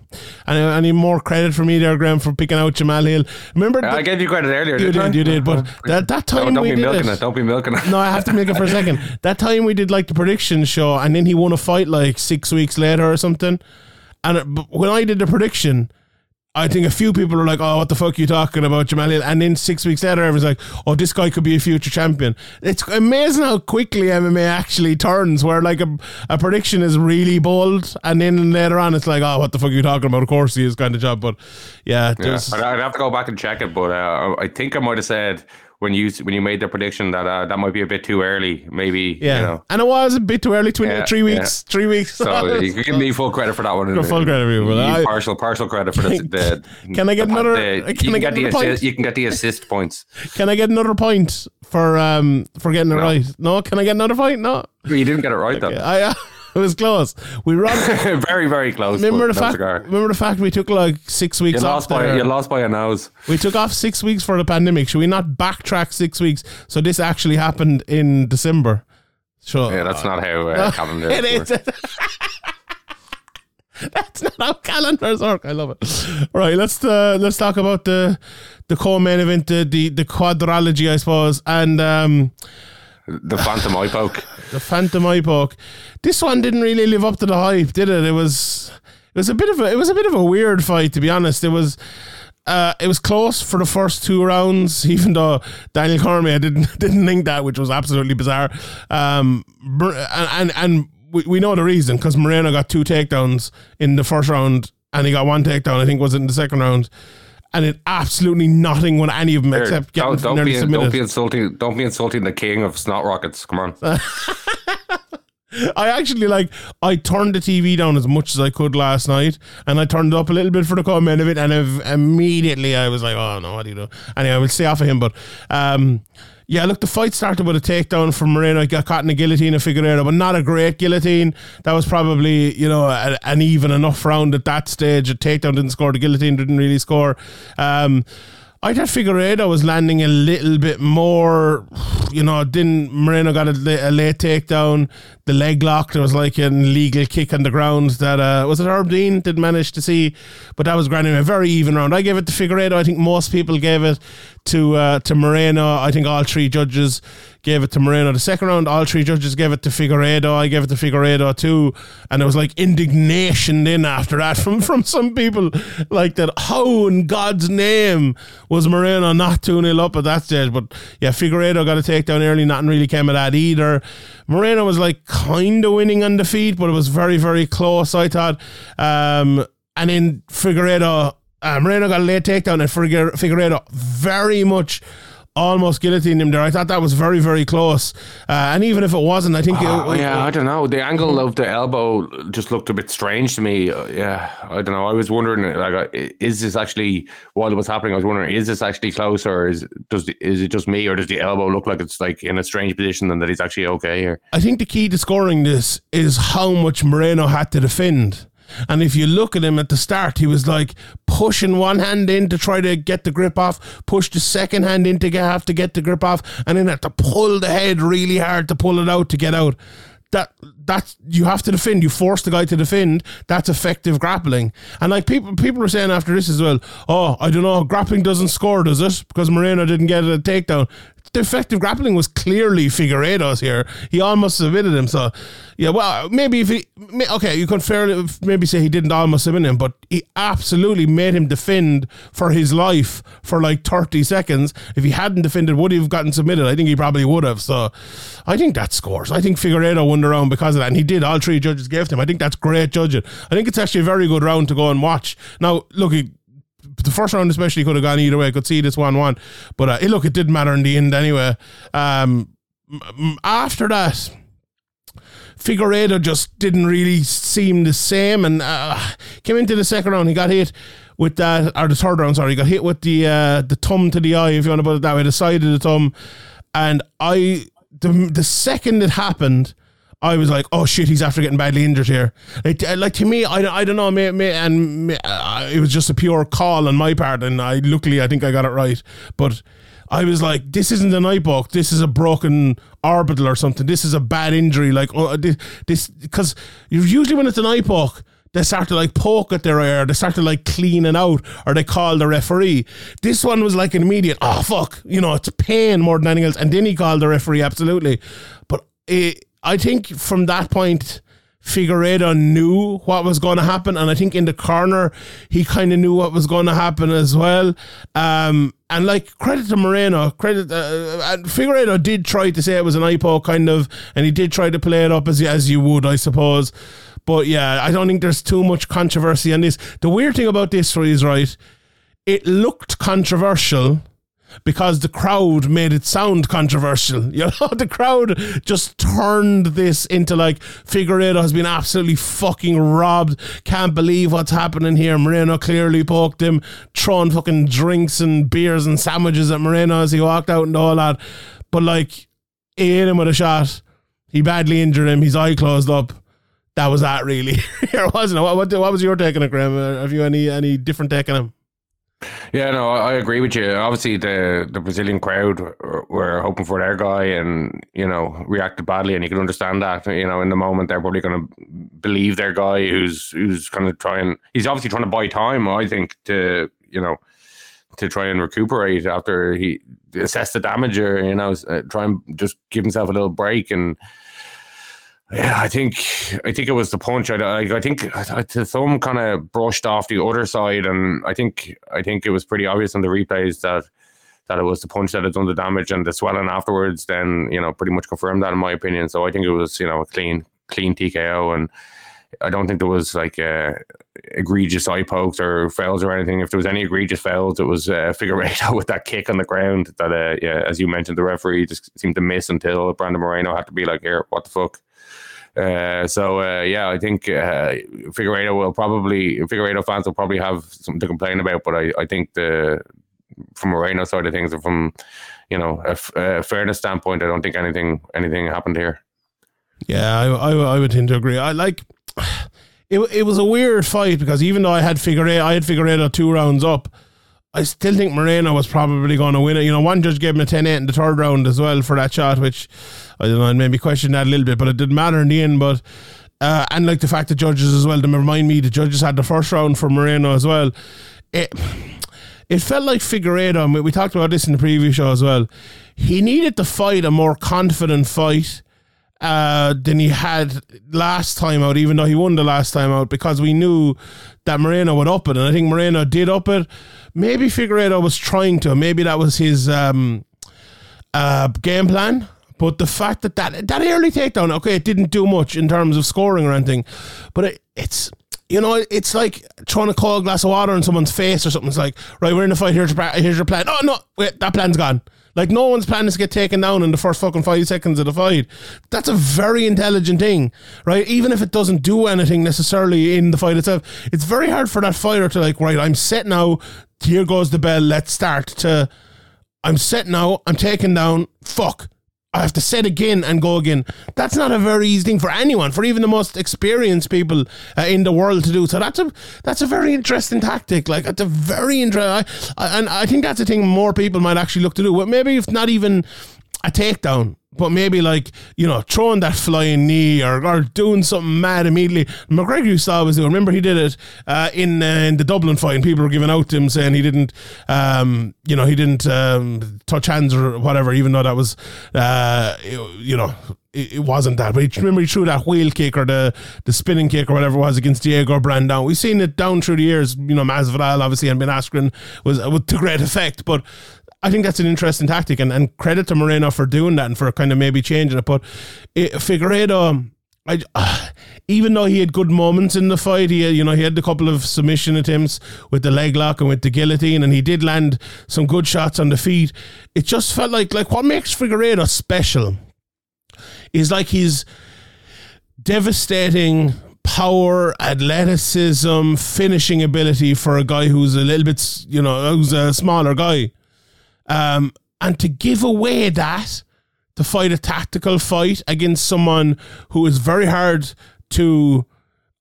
any, any more credit for me there, Graham, for picking out Jamahal Hill? Remember, I the- gave you credit earlier. you did, you did. But that that time Don't, don't we be did milking it, it. Don't be milking it. no, I have to make it for a second. That time we did like the prediction show, and then he won a fight like six weeks later or something. And it, but when I did the prediction, I think a few people were like, "Oh, what the fuck are you talking about, Jamahal Hill?" And then six weeks later, everyone's like, "Oh, this guy could be a future champion." It's amazing how quickly MMA actually turns. Where like a, a prediction is really bold, and then later on, it's like, "Oh, what the fuck are you talking about?" Of course, he is kind of job, but yeah, Yeah, I'd, I'd have to go back and check it, but uh, I think I might have said when you when you made the prediction that uh, that might be a bit too early, maybe. yeah, You know. and it was a bit too early. Twenty Yeah, three weeks, three weeks. So you can give me full credit for that one. Got full credit for I- partial partial credit for the. the Can I get the- another- the- can you I can get get the assist, you can get the assist points. Can I get another point for um for getting it No. right? No, can I get another point? No, You didn't get it right though. I uh, it was close. We run. very very close. Remember the no fact? cigar. Remember the fact we took like six You weeks off lost by there. you lost by a nose. We took off six weeks for the pandemic. Should we not backtrack six weeks? So this actually happened in December. Sure. Yeah, that's not how uh, calendar It works. That's not how calendars work. I love it. Right, let's uh, let's talk about the the co-main event, the the, the quadrology, I suppose, and um, The Phantom Eye Poke. the Phantom Eye Poke. This one didn't really live up to the hype, did it? It was it was a bit of a it was a bit of a weird fight, to be honest. It was. Uh, it was close for the first two rounds, even though Daniel Cormier didn't didn't think that, which was absolutely bizarre. Um, and and, and we, we know the reason because Moreno got two takedowns in the first round, and he got one takedown. I think was in the second round, and it absolutely nothing with any of them Here, except getting don't, don't, be, submitted. don't be insulting. Don't be insulting the king of snot rockets. Come on. I actually like I turned the TV down as much as I could last night, and I turned it up a little bit for the comment of it, and if, immediately I was like, "Oh no, what do you do?" Anyway, I will stay off of him, but um, yeah, look, the fight started with a takedown from Moreno. He got caught in a guillotine of Figueiredo, but not a great guillotine. That was probably you know a, an even enough round at that stage. A takedown didn't score, the guillotine didn't really score. Um, I thought Figueiredo was landing a little bit more, you know, didn't Moreno got a, a late takedown, the leg lock, there was like an illegal kick on the ground that, uh, was it Herb Dean? Didn't manage to see, but that was granted a very even round. I gave it to Figueiredo. I think most people gave it to, uh, to Moreno. I think all three judges gave it to Moreno. The second round, all three judges gave it to Figueiredo. I gave it to Figueiredo too. And there was like indignation in after that from, from some people like that. How in God's name was Moreno not 2 0 up at that stage? But yeah, Figueiredo got a takedown early. Nothing really came of that either. Moreno was like kind of winning on the feet, but it was very, very close, I thought. Um, and then Figueiredo, uh, Moreno got a late takedown, and Figue- Figueiredo very much almost guillotined him there. I thought that was very, very close. Uh, and even if it wasn't, I think. Oh, it, yeah, I don't know. The angle of the elbow just looked a bit strange to me. Uh, yeah, I don't know. I was wondering, like, uh, is this actually while it was happening? I was wondering, is this actually close, or is does the, is it just me, or does the elbow look like it's like in a strange position and that he's actually okay here? I think the key to scoring this is how much Moreno had to defend. And if you look at him at the start, he was like pushing one hand in to try to get the grip off, push the second hand in to get, have to get the grip off, and then have to pull the head really hard to pull it out to get out. That that's you have to defend. You force the guy to defend. That's effective grappling. And like people people were saying after this as well. Oh, I don't know. Grappling doesn't score, does it? Because Moreno didn't get a takedown the effective grappling was clearly Figueiredo's here. He almost submitted him. So, yeah, well, maybe if he, okay, you could fairly maybe say he didn't almost submit him, but he absolutely made him defend for his life for like 30 seconds. If he hadn't defended, would he have gotten submitted? I think he probably would have. So, I think that scores. I think Figueiredo won the round because of that, and he did. All three judges gave him. I think that's great judging. I think it's actually a very good round to go and watch. Now, look, the first round especially could have gone either way. I could see this one one, but uh, look, it didn't matter in the end anyway. Um, after that, Figueiredo just didn't really seem the same, and uh, came into the second round. He got hit with that, or the third round. Sorry, he got hit with the uh, the thumb to the eye, if you want to put it that way, the side of the thumb. And I, the the second it happened. I was like, oh shit, he's after getting badly injured here. Like, uh, like to me, I, I don't know, may, and uh, it was just a pure call on my part, and I luckily I think I got it right. But I was like, this isn't an eye poke, this is a broken orbital or something. This is a bad injury. Like oh, this, because usually when it's an eye poke. They start to like poke at their or they start to like clean it out, or they call the referee. This one was like an immediate, oh fuck, you know, it's pain more than anything else. And then he called the referee, absolutely. But it, I think from that point, Figueiredo knew what was going to happen, and I think in the corner he kind of knew what was going to happen as well. Um, and like credit to Moreno, credit uh, and Figueiredo did try to say it was an poke kind of, and he did try to play it up as as you would, I suppose. But yeah, I don't think there's too much controversy on this. The weird thing about this is right, it looked controversial because the crowd made it sound controversial. You know, the crowd just turned this into like Figueiredo has been absolutely fucking robbed. Can't believe what's happening here. Moreno clearly poked him, throwing fucking drinks and beers and sandwiches at Moreno as he walked out and all that. But like, he hit him with a shot. He badly injured him. His eye closed up. That was that really. Here wasn't? What, what, what was your take on it, Graham? Uh, Have you any any different take on him? Yeah, no, I agree with you. Obviously, the the Brazilian crowd were hoping for their guy, and you know reacted badly, and you can understand that. You know, in the moment, they're probably going to believe their guy, who's who's kind of trying. He's obviously trying to buy time. I think to you know to try and recuperate after he assess the damage, or you know, uh, try and just give himself a little break and. Yeah, I think I think it was the punch. I, I, I think uh, the thumb kind of brushed off the other side, and I think I think it was pretty obvious on the replays that that it was the punch that had done the damage, and the swelling afterwards. Then you know pretty much confirmed that in my opinion. So I think it was you know a clean clean TKO, and I don't think there was like uh, egregious eye pokes or fouls or anything. If there was any egregious fouls, it was uh, Figueiredo with that kick on the ground that, uh, yeah, as you mentioned, the referee just seemed to miss until Brandon Moreno had to be like, "Here, what the fuck." Uh, so uh, yeah, I think uh, Figueiredo will probably Figueiredo fans will probably have something to complain about, but I, I think the from Moreno side of things, or from you know a, f- a fairness standpoint, I don't think anything anything happened here. Yeah, I, I, I would tend to agree. I like it. It was a weird fight because even though I had Figueiredo, I had Figueiredo two rounds up. I still think Moreno was probably going to win it. You know, one judge gave him a 10 8 in the third round as well for that shot, which I don't know, I maybe question that a little bit, but it didn't matter in the end. But, uh, and like the fact that judges as well, to remind me, the judges had the first round for Moreno as well. It, it felt like Figueiredo, we, we talked about this in the previous show as well. He needed to fight a more confident fight uh, than he had last time out, even though he won the last time out, because we knew that Moreno would up it, and I think Moreno did up it. Maybe Figueiredo was trying to, maybe that was his um, uh, game plan. But the fact that, that that early takedown, okay, it didn't do much in terms of scoring or anything, but it, it's you know, it's like trying to call a glass of water in someone's face or something. It's like, right, we're in a fight. Here's your, here's your plan. Oh no, wait, that plan's gone. Like no one's plan is to get taken down in the first fucking five seconds of the fight. That's a very intelligent thing, right? Even if it doesn't do anything necessarily in the fight itself, it's very hard for that fighter to like, right, I'm set now. Here goes the bell. Let's start. To I'm set now. I'm taken down. Fuck. I have to set again and go again. That's not a very easy thing for anyone, for even the most experienced people uh, in the world to do. So that's a that's a very interesting tactic. Like it's a very interesting, and I think that's a thing more people might actually look to do. Maybe if not even a takedown, but maybe like you know throwing that flying knee or, or doing something mad immediately. McGregor used to always do. Remember he did it uh, in uh, in the Dublin fight, and people were giving out to him saying he didn't, um, you know, he didn't um, touch hands or whatever, even though that was, uh, you know. It, it wasn't that, but he, remember he threw that wheel kick or the, the spinning kick or whatever it was against Diego Brandão. We've seen it down through the years. You know, Masvidal obviously and Ben Askren was uh, to great effect, but I think that's an interesting tactic, and, and credit to Moreno for doing that and for kind of maybe changing it. But it, Figueiredo, I, uh, even though he had good moments in the fight, he you know he had a couple of submission attempts with the leg lock and with the guillotine, and he did land some good shots on the feet. It just felt like like what makes Figueiredo special is like his devastating power, athleticism, finishing ability for a guy who's a little bit, you know, who's a smaller guy. Um, and to give away that to fight a tactical fight against someone who is very hard to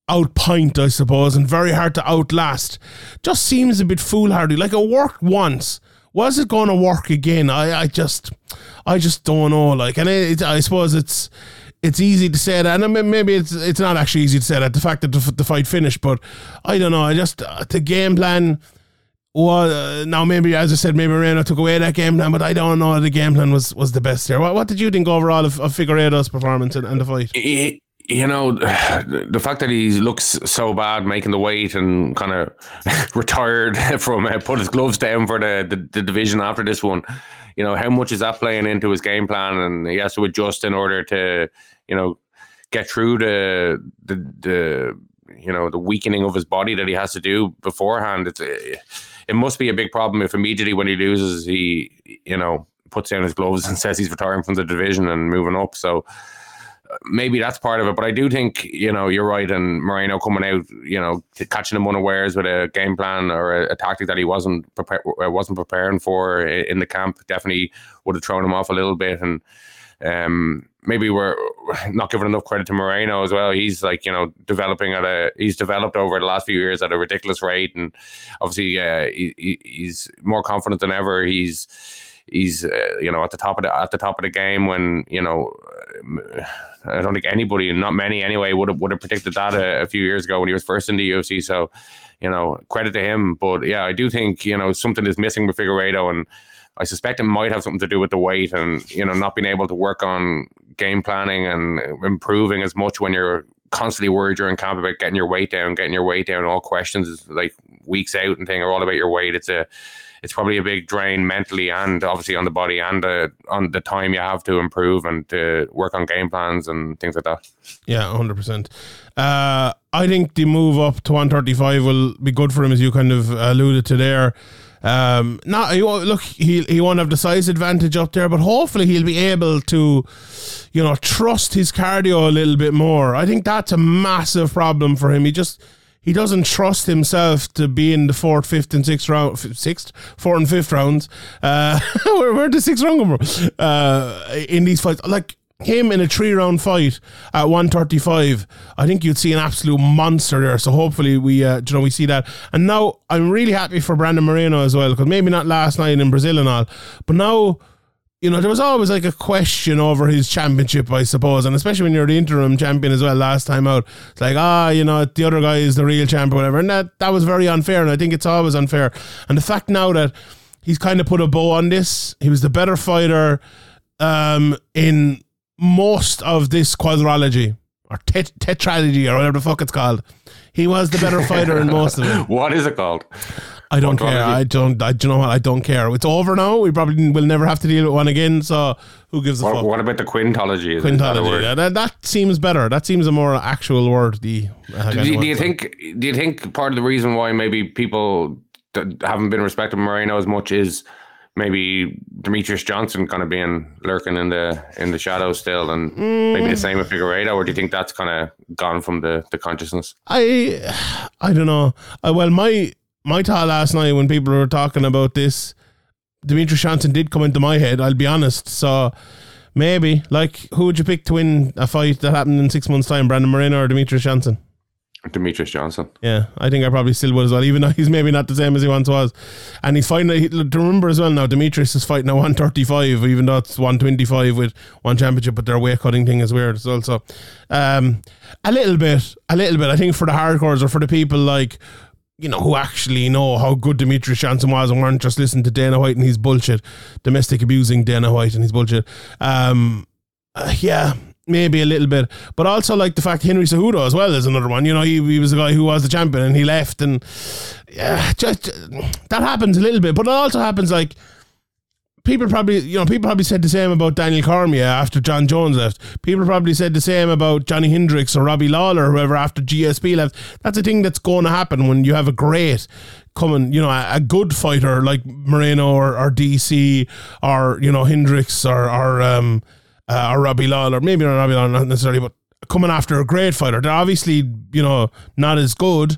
outpoint, I suppose, and very hard to outlast, just seems a bit foolhardy. Like it worked once. Was it going to work again? I, I just, I just don't know. Like, and it, I suppose it's, it's easy to say that, and maybe it's it's not actually easy to say that. The fact that the, the fight finished, but I don't know. I just uh, the game plan well, uh, now maybe as I said, maybe Moreno took away that game plan, but I don't know the game plan was, was the best here. What, what did you think overall of, of Figueiredo's performance and, and the fight? you know, the fact that he looks so bad making the weight and kind of retired from uh, put his gloves down for the, the, the, division after this one, you know, how much is that playing into his game plan? And he has to adjust in order to, you know, get through the, the, the, you know, the weakening of his body that he has to do beforehand. It's, it must be a big problem if immediately when he loses, he you know puts down his gloves and says he's retiring from the division and moving up. So uh, maybe that's part of it. But I do think you know you're right, and Moreno coming out, you know, catching him unawares with a game plan or a, a tactic that he wasn't uh, wasn't preparing for in the camp definitely would have thrown him off a little bit and. Um, maybe we're not giving enough credit to Moreno as well. He's like you know developing at a he's developed over the last few years at a ridiculous rate, and obviously uh, he, he- he's more confident than ever. He's he's uh, you know at the top of the at the top of the game when you know I don't think anybody, not many anyway, would have would have predicted that a, a few years ago when he was first in the UFC. So you know credit to him. But yeah, I do think you know something is missing with Figueiredo and. I suspect it might have something to do with the weight and you know not being able to work on game planning and improving as much when you're constantly worried during camp about getting your weight down, getting your weight down. All questions is like weeks out and thing are all about your weight. It's a it's probably a big drain mentally and obviously on the body and the, on the time you have to improve and to work on game plans and things like that. Yeah, hundred percent. Uh, I think the move up to one thirty five will be good for him, as you kind of alluded to there. Um, not he won't, look, he he won't have the size advantage up there, but hopefully he'll be able to, you know, trust his cardio a little bit more. I think that's a massive problem for him. He just he doesn't trust himself to be in the fourth, fifth, and sixth round, sixth, fourth, and fifth rounds. Uh, where where the sixth round come from? Uh, in these fights, like him in a three round fight at 135 i think you'd see an absolute monster there. So hopefully we uh, you know we see that. And now i'm really happy for brandon moreno as well because maybe not last night in brazil and all but now you know there was always like a question over his championship i suppose. And especially when you're the interim champion as well last time out. It's like ah you know the other guy is the real champ or whatever. And that that was very unfair and i think it's always unfair. And the fact now that he's kind of put a bow on this he was the better fighter um, in most of this quadrology or tet- tetralogy or whatever the fuck it's called. He was the better fighter in most of it. What is it called? I don't care. I don't. I do you know what? I don't care. It's over now. We probably will never have to deal with one again. So who gives a What, fuck? what about the quintology? Quintology. Yeah, that, that seems better. That seems a more actual word. The uh, Do you, do you think? Do you think part of the reason why maybe people haven't been respecting Moreno as much is maybe Demetrious Johnson kind of being lurking in the in the shadows still, and maybe the same with Figueiredo, or do you think that's kind of gone from the the consciousness? I I don't know. Uh, well, my my thought last night when people were talking about this, Demetrious Johnson did come into my head. I'll be honest. So maybe like who would you pick to win a fight that happened in six months' time, Brandon Moreno or Demetrius Johnson? Demetrious Johnson. Yeah, I think I probably still would as well, even though he's maybe not the same as he once was. And he's fighting, to remember as well now, Demetrious is fighting at 135, even though it's 125 with one championship, but their weight cutting thing is weird as well. So, um, a little bit, a little bit, I think for the hardcores or for the people like, you know, who actually know how good Demetrious Johnson was and weren't just listening to Dana White and his bullshit, domestic abusing Dana White and his bullshit. Um, uh, yeah, maybe a little bit, but also like the fact Henry Cejudo as well is another one. You know, he, he was the guy who was the champion and he left, and yeah, just that happens a little bit, but it also happens like. People probably, you know, people probably said the same about Daniel Cormier after Jon Jones left. People probably said the same about Johnny Hendricks or Robbie Lawler or whoever after GSP left. That's a thing that's going to happen when you have a great coming, you know, a, a good fighter like Moreno or, or DC or, you know, Hendricks or, or, um, uh, or Robbie Lawler, maybe not Robbie Lawler, not necessarily, but coming after a great fighter. They're obviously, you know, not as good,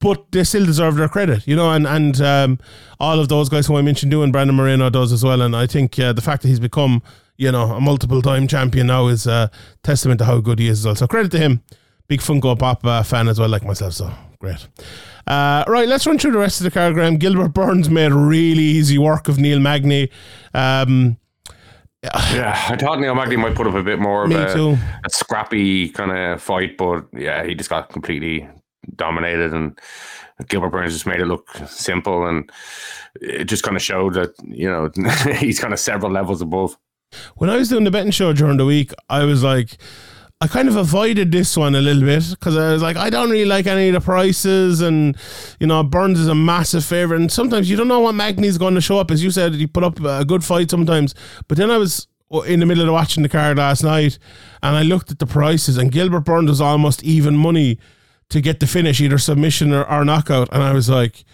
but they still deserve their credit, you know, and and um, all of those guys who I mentioned doing, Brandon Moreno does as well, and I think uh, the fact that he's become, you know, a multiple time champion now is a testament to how good he is as well. So credit to him. Big Funko Pop uh, fan as well, like myself. So great. Uh, right, let's run through the rest of the card. Graham Gilbert Burns made really easy work of Neil Magny. Um, Yeah, I thought Neil Magny might put up a bit more of a, a scrappy kind of fight, but yeah, he just got completely dominated, and Gilbert Burns just made it look simple, and it just kind of showed that you know he's kind of several levels above. when I was doing the betting show during the week, I was like, I kind of avoided this one a little bit because I was like, I don't really like any of the prices, and you know, Burns is a massive favorite, and sometimes you don't know what Magny's going to show up. As you said, he put up a good fight sometimes, but then I was in the middle of watching the card last night, and I looked at the prices, and Gilbert Burns was almost even money to get the finish, either submission or, or knockout, and I was like.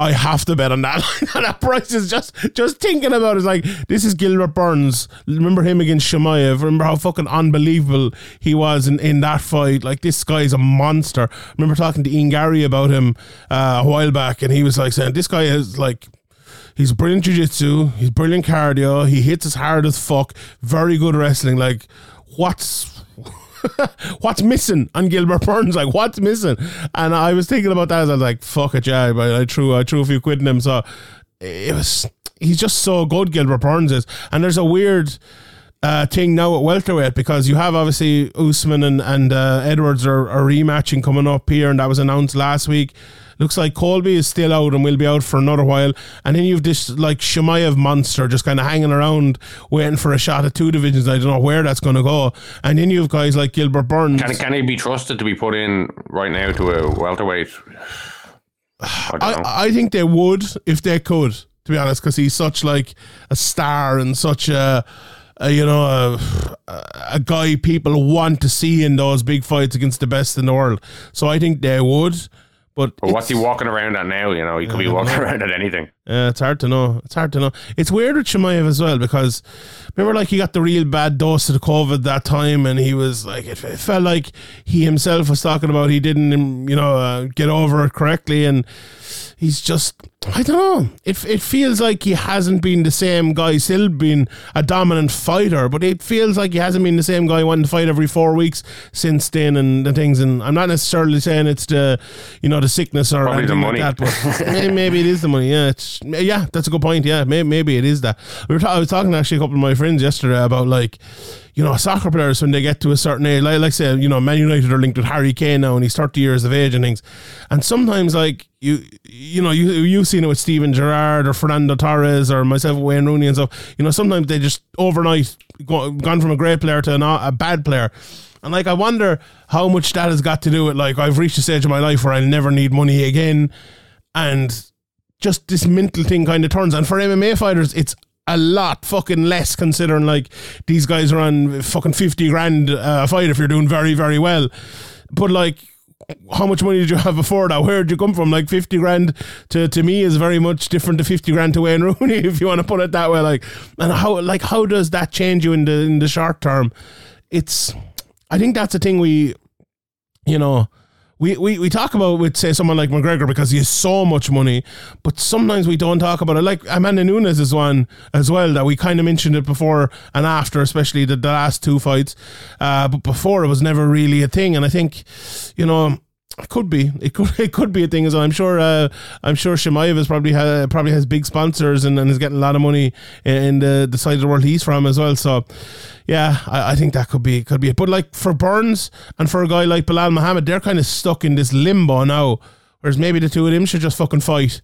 I have to bet on that. that price is just just thinking about it is like this is Gilbert Burns. Remember him against Chimaev. Remember how fucking unbelievable he was in, in that fight. Like this guy is a monster. Remember talking to Ian Garry about him uh, a while back, and he was like saying this guy is like He's brilliant jiu-jitsu. He's brilliant cardio. He hits as hard as fuck. Very good wrestling. Like, what's what's missing And Gilbert Burns? Like, what's missing? And I was thinking about that as I was like, fuck it, yeah. But I threw I threw a few quid in him. So it was he's just so good, Gilbert Burns is. And there's a weird uh, thing now at welterweight because you have obviously Usman and, and uh, Edwards are, are rematching coming up here, and that was announced last week. Looks like Colby is still out and will be out for another while. And then you've this like Chimaev monster just kind of hanging around waiting for a shot at two divisions. I don't know where that's going to go. And then you have guys like Gilbert Burns. Can, can he be trusted to be put in right now to a welterweight? I. I, I think they would if they could, to be honest, because he's such like a star and such a, a you know a, a guy people want to see in those big fights against the best in the world. So I think they would. But, But what's he walking around at now? You know, he could be uh, walking around at anything. Yeah, it's hard to know. It's hard to know. It's weird with Chimaev as well because remember, like he got the real bad dose of the COVID that time, and he was like, it, it felt like he himself was talking about he didn't, um, you know, uh, get over it correctly, and he's just, I don't know. It it feels like he hasn't been the same guy. Still been a dominant fighter, but it feels like he hasn't been the same guy wanting to fight every four weeks since then, and the things. And I'm not necessarily saying it's the, you know, the sickness or Probably the anything money. like that, but maybe it is the money. Yeah, it's yeah, that's a good point. Yeah, maybe, maybe it is that. We were ta- I was talking to actually a couple of my friends yesterday about like, you know, soccer players when they get to a certain age, like like say, you know, Man United are linked with Harry Kane now, and he's thirty years of age and things, and sometimes like you you know you you've seen it with Steven Gerrard or Fernando Torres or myself Wayne Rooney and stuff. You know, sometimes they just overnight go, gone from a great player to an, a bad player. And like, I wonder how much that has got to do with like I've reached a stage of my life where I'll never need money again, and just this mental thing kind of turns. And for MMA fighters, it's a lot fucking less considering like these guys are on fucking 50 grand uh, a fight if you're doing very, very well. But like, how much money did you have before that? Where did you come from? Like 50 grand to, to me is very much different to 50 grand to Wayne Rooney, if you want to put it that way. Like, and how, like, how does that change you in the, in the short term? It's, I think that's a thing we, you know, we, we, we talk about with say someone like McGregor because he has so much money, but sometimes we don't talk about it. Like Amanda Nunes is one as well that we kind of mentioned it before and after, especially the, the last two fights. Uh, but before it was never really a thing, and I think you know. It could be. It could. It could be a thing as well. I'm sure. Uh, I'm sure Chimaev is probably ha, probably has big sponsors and, and is getting a lot of money in, in the, the side of the world he's from as well. So, yeah, I, I think that could be could be it. But like for Burns and for a guy like Belal Muhammad, they're kind of stuck in this limbo now. Whereas maybe the two of them should just fucking fight,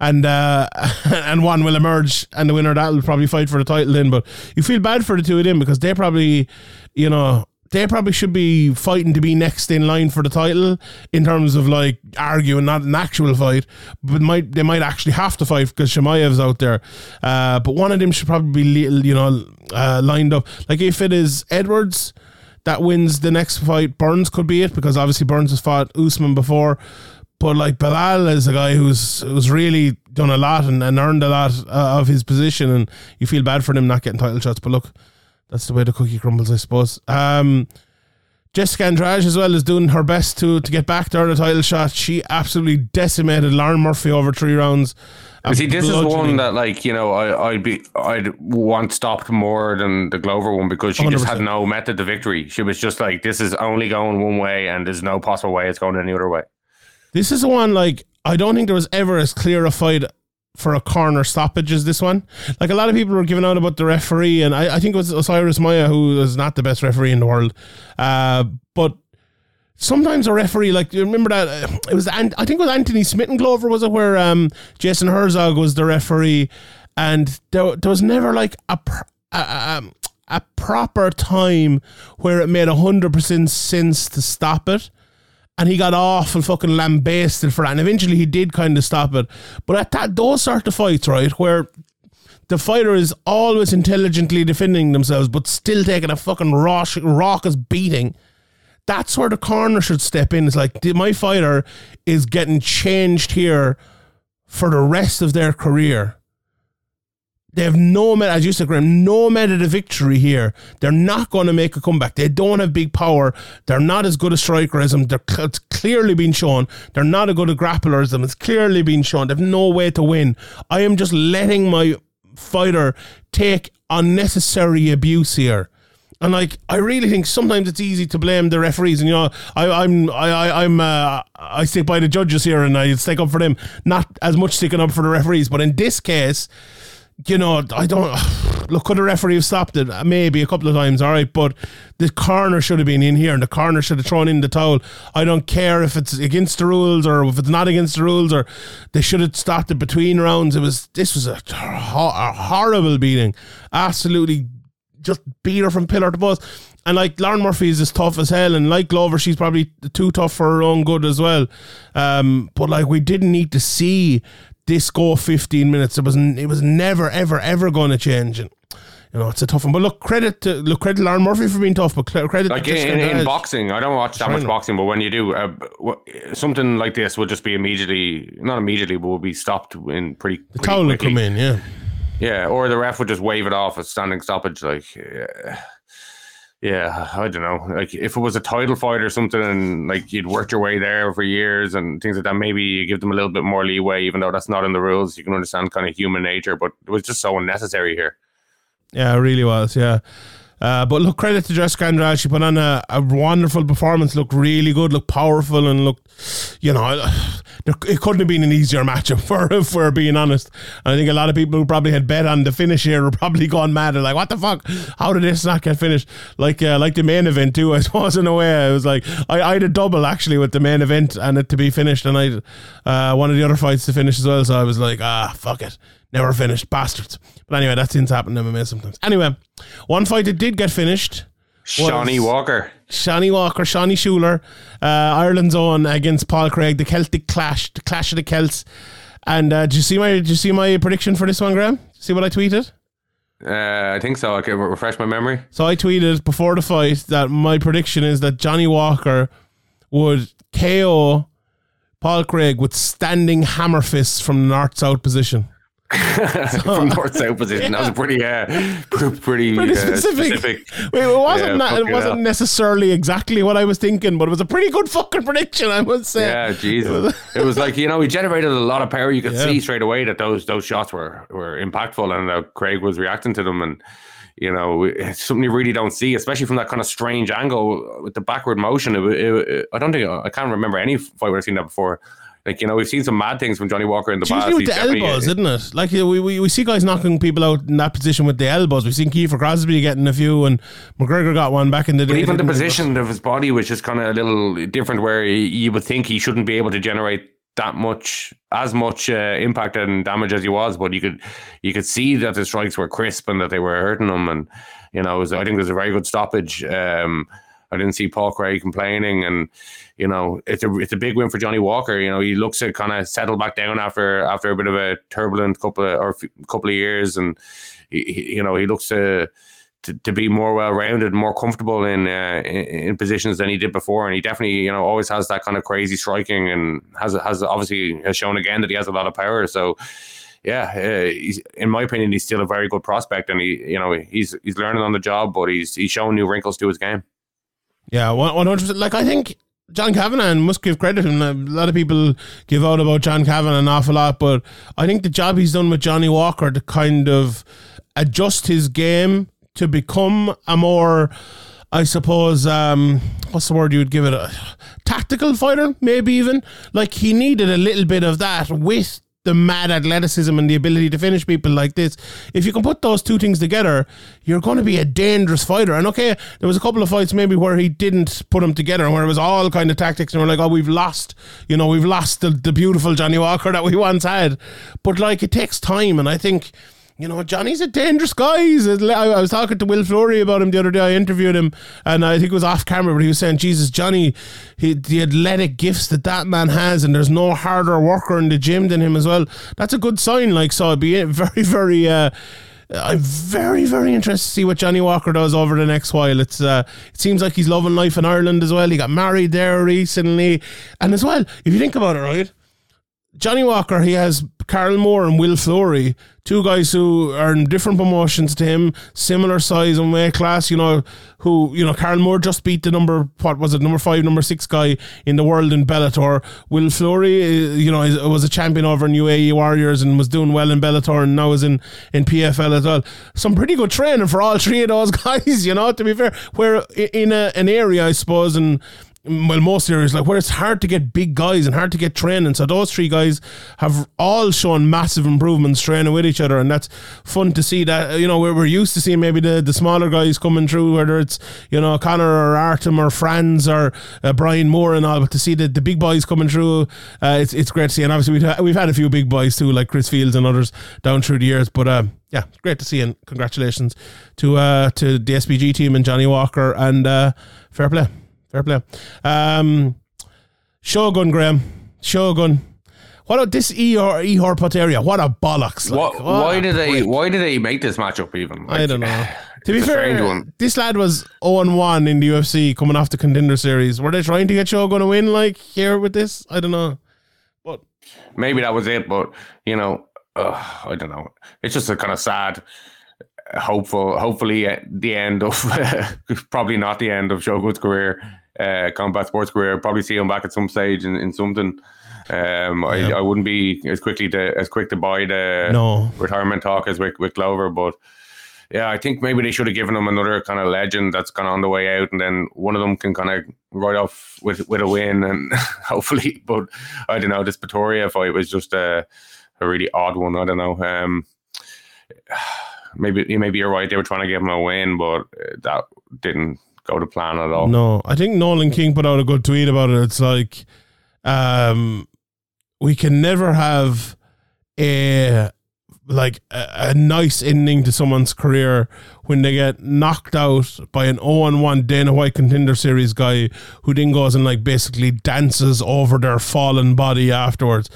and uh, and one will emerge, and the winner that will probably fight for the title then. But you feel bad for the two of them because they probably, you know. They probably should be fighting to be next in line for the title in terms of like arguing, not an actual fight, but might they might actually have to fight because Chimaev's out there. Uh, but one of them should probably be, you know, uh, lined up. Like if it is Edwards that wins the next fight, Burns could be it because obviously Burns has fought Usman before. But like Belal is a guy who's who's really done a lot and, and earned a lot uh, of his position, and you feel bad for him not getting title shots. But look, that's the way the cookie crumbles, I suppose. Um, Jessica Andrade as well is doing her best to to get back to earn a title shot. She absolutely decimated Lauren Murphy over three rounds. You See, this is one that, like, you know, I, I'd be, I'd want stopped more than the Glover one because she just had no method to victory. She was just like, this is only going one way, and there's no possible way it's going any other way. This is the one like I don't think there was ever as clear a fight for a corner stoppage as this one. Like a lot of people were giving out about the referee, and I, I think it was Osiris Maia who is not the best referee in the world. Uh, but sometimes a referee, like you remember that uh, it was Ant- I think it was Anthony Smith and Glover was it where um, Jason Herzog was the referee, and there, there was never like a. A, a, um, a proper time where it made hundred percent sense to stop it and he got awful fucking lambasted for that. And eventually he did kind of stop it. But at that, those sort of fights, right, where the fighter is always intelligently defending themselves, but still taking a fucking rauc- raucous beating. That's where the corner should step in. It's like my fighter is getting changed here for the rest of their career. They have no, met, as you said, Graham, no method of victory here. They're not going to make a comeback. They don't have big power. They're not as good a striker as them. They're, it's clearly been shown. They're not as good a grappler as them. It's clearly been shown. They've no way to win. I am just letting my fighter take unnecessary abuse here. And like, I really think sometimes it's easy to blame the referees. And you know, I, I'm, I, I'm, uh, I stick by the judges here, and I stick up for them. Not as much sticking up for the referees, but in this case, you know, I don't look. Could the referee have stopped it? Maybe a couple of times, all right. But the corner should have been in here, and the corner should have thrown in the towel. I don't care if it's against the rules or if it's not against the rules, or they should have stopped it between rounds. It was this was a, a horrible beating, absolutely just beat her from pillar to post. And like Lauren Murphy is as tough as hell, and like Glover, she's probably too tough for her own good as well. Um, but like we didn't need to see this go 15 minutes. It was it was never ever ever going to change. And you know it's a tough one. But look, credit to look credit to Lauren Murphy for being tough. But credit like to in, in, boxing, I don't watch that much boxing, but when you do, uh, something like this will just be immediately, not immediately, but will be stopped in pretty. The towel would come in, yeah. Yeah, or the ref would just wave it off as standing stoppage. Like, yeah, yeah, I don't know. Like, if it was a title fight or something, and like you'd worked your way there for years and things like that, maybe you give them a little bit more leeway, even though that's not in the rules. You can understand kind of human nature, but it was just so unnecessary here. Yeah, it really was. Yeah. Uh, but look, credit to Jessica Andrade. She put on a, a wonderful performance. Looked really good. Looked powerful and looked, you know, it couldn't have been an easier matchup for if we're being honest. I think a lot of people who probably had bet on the finish here were probably gone mad. They're like, "What the fuck? How did this not get finished?" Like, uh, like the main event too. I suppose in a way, I was like, I, I had a double actually with the main event and it to be finished, and I uh, one of the other fights to finish as well. So I was like, ah, fuck it. Never finished, bastards. But anyway, that seems to happen in MMA sometimes. Anyway, one fight that did get finished. Shawnee Walker. Shawnee Walker, Shawnee Schuler, uh, Ireland's own against Paul Craig, the Celtic clash, the clash of the Celts. And uh, did you see my did you see my prediction for this one, Graham? See what I tweeted? Uh, I think so. I can refresh my memory. So I tweeted before the fight that my prediction is that Johnny Walker would KO Paul Craig with standing hammer fists from the north south position. From north south position. That was a pretty, uh, pretty, pretty, Pretty uh, specific. specific. Wait, it wasn't Yeah, it wasn't necessarily exactly what I was thinking, but it was a pretty good fucking prediction, I would say. Yeah, Jesus. it was like you know he generated a lot of power. You could Yeah. see straight away that those those shots were were impactful, and uh, Craig was reacting to them, and you know it's something you really don't see, especially from that kind of strange angle with the backward motion. It, it, it- I don't think I can't remember any fight where I've seen that before. Like you know, we've seen some mad things from Johnny Walker in the It's past. usually with He's the elbows, isn't it? Like we, we, we see guys knocking people out in that position with the elbows. We've seen Kiefer Crosbie getting a few, and McGregor got one back in the day. But even the position of his body was just kind of a little different, where you would think he shouldn't be able to generate that much, as much uh, impact and damage as he was. But you could, you could see that the strikes were crisp and that they were hurting him. And you know, was, I think there's a very good stoppage. Um, I didn't see Paul Craig complaining, and you know, it's a it's a big win for Johnny Walker. You know, he looks to kind of settle back down after after a bit of a turbulent couple of, or couple of years, and he, he- you know, he looks to to, to be more well rounded, more comfortable in, uh, in in positions than he did before, and he definitely you know always has that kind of crazy striking, and has has obviously has shown again that he has a lot of power. So. Yeah, uh, in my opinion, he's still a very good prospect, and he, you know, he's he's learning on the job, but he's he's showing new wrinkles to his game. Yeah, one hundred percent. Like I think John Kavanagh must give credit to him. A lot of people give out about John Kavanagh an awful lot, but I think the job he's done with Johnny Walker to kind of adjust his game to become a more, I suppose, um, what's the word you would give it? A tactical fighter, maybe even. Like he needed a little bit of that with the mad athleticism and the ability to finish people like this. If you can put those two things together, you're going to be a dangerous fighter. And okay, there was a couple of fights maybe where he didn't put them together, and where it was all kind of tactics, and we're like, oh, we've lost, you know, we've lost the, the beautiful Johnny Walker that we once had. But like, it takes time, and I think. You know, Johnny's a dangerous guy. He's a, I was talking to Will Fleury about him the other day. I interviewed him, and I think it was off camera, but he was saying, Jesus, Johnny, he, the athletic gifts that that man has, and there's no harder worker in the gym than him as well. That's a good sign. Like, so I'd be very, very, uh, I'm very, very interested to see what Johnny Walker does over the next while. It's uh, it seems like he's loving life in Ireland as well. He got married there recently, and as well, if you think about it, right, Johnny Walker, he has Karl Moore and Will Fleury, two guys who are in different promotions to him, similar size and weight class. You know, who you know, Karl Moore just beat the number what was it, number five, number six guy in the world in Bellator. Will Fleury, uh, you know, was a champion over in UAE Warriors and was doing well in Bellator, and now is in in PFL as well. Some pretty good training for all three of those guys. You know, to be fair, where in a, an area, I suppose, and well, most areas like where it's hard to get big guys and hard to get training. So those three guys have all shown massive improvements training with each other, and that's fun to see. That you know we're, we're used to seeing maybe the, the smaller guys coming through, whether it's you know Conor or Artem or Franz or uh, Brian Moore and all, but to see the, the big boys coming through, uh, it's it's great to see. And obviously we've had, we've had a few big boys too, like Chris Fields and others down through the years, but. Uh, yeah, great to see, and congratulations to uh, to the SBG team and Johnny Walker, and uh, fair play. Fair play. Um, Shogun, Graham. Shogun. What about this Ihor, Ehor Put area? What a bollocks. Like, What, what why a did they? Why did they make this matchup even? I don't know. To be it's a strange fair, this lad was 0 1 in the UFC coming off the contender series. Were they trying to get Shogun to win like here with this? I don't know. But maybe that was it, but you know, uh, I don't know. It's just a kind of sad, hopeful, hopefully uh, the end of probably not the end of Shogun's career, uh, combat sports career. Probably see him back at some stage in, in something. Um, I, I wouldn't be as quickly to as quick to buy the no. retirement talk as with, with Glover, but yeah, I think maybe they should have given him another kind of legend that's kind of on the way out, and then one of them can kind of ride off with with a win, and hopefully. But I don't know. This Potieria fight was just a a really odd one. I don't know. Um, maybe maybe you're right. They were trying to give him a win, but uh, that didn't go to plan at all. No, I think Nolan King put out a good tweet about it. It's like, um, we can never have a like a, a nice ending to someone's career when they get knocked out by an 0 1 Dana White contender series guy who then goes and like basically dances over their fallen body afterwards.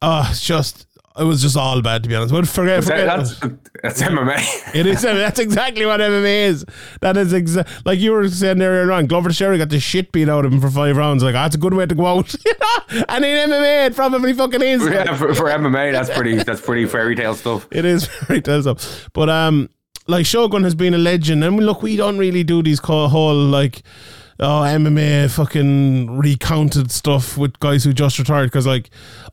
Uh, it's just it was just all bad to be honest. But forget, forget That's, that's MMA. it is. That's exactly what MMA is. That is exactly Like you were saying earlier on, Glover Teixeira got the shit beat out of him for five rounds. Like, oh, that's a good way to go out. And in MMA, it probably fucking is. yeah, for, for MMA, that's pretty. That's pretty fairy tale stuff. It is very tells up. But um, like Shogun has been a legend, and look, we don't really do these whole like. Oh, MMA fucking recounted stuff with guys who just retired because, like,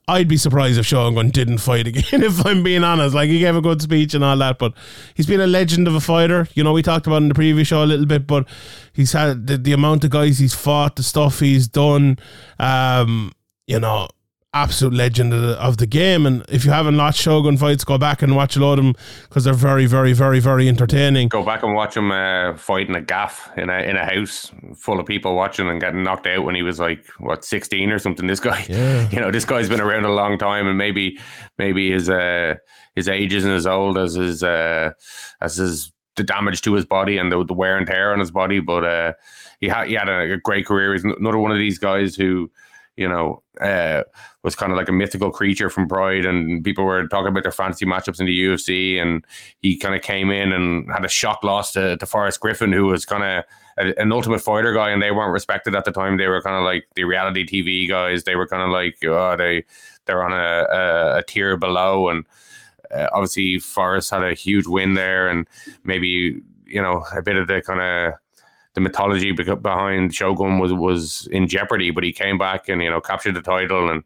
I'd be surprised if Shogun didn't fight again. If I'm being honest, like, he gave a good speech and all that, but he's been a legend of a fighter. You know, we talked about in the previous show a little bit, but he's had the, the amount of guys he's fought, the stuff he's done. Um, you know, absolute legend of the, of the game. And if you haven't watched Shogun fights, go back and watch a lot of them because they're very, very, very, very entertaining. Go back and watch him uh, fight in a gaff in a in a house full of people watching and getting knocked out when he was like what sixteen or something. This guy, Yeah. you know, this guy's been around a long time, and maybe maybe his uh, his age isn't as old as his uh, as his the damage to his body and the, the wear and tear on his body. But uh, he had he had a, a great career. He's another one of these guys who you know, uh, was kind of like a mythical creature from Pride, and people were talking about their fantasy matchups in the UFC, and he kind of came in and had a shock loss to, to Forrest Griffin, who was kind of an ultimate fighter guy, and they weren't respected at the time. They were kind of like the reality TV guys. They were kind of like, oh, they they're on a, a, a tier below, and uh, obviously Forrest had a huge win there, and maybe you know a bit of the kind of the mythology behind Shogun was was in jeopardy, but he came back and you know captured the title and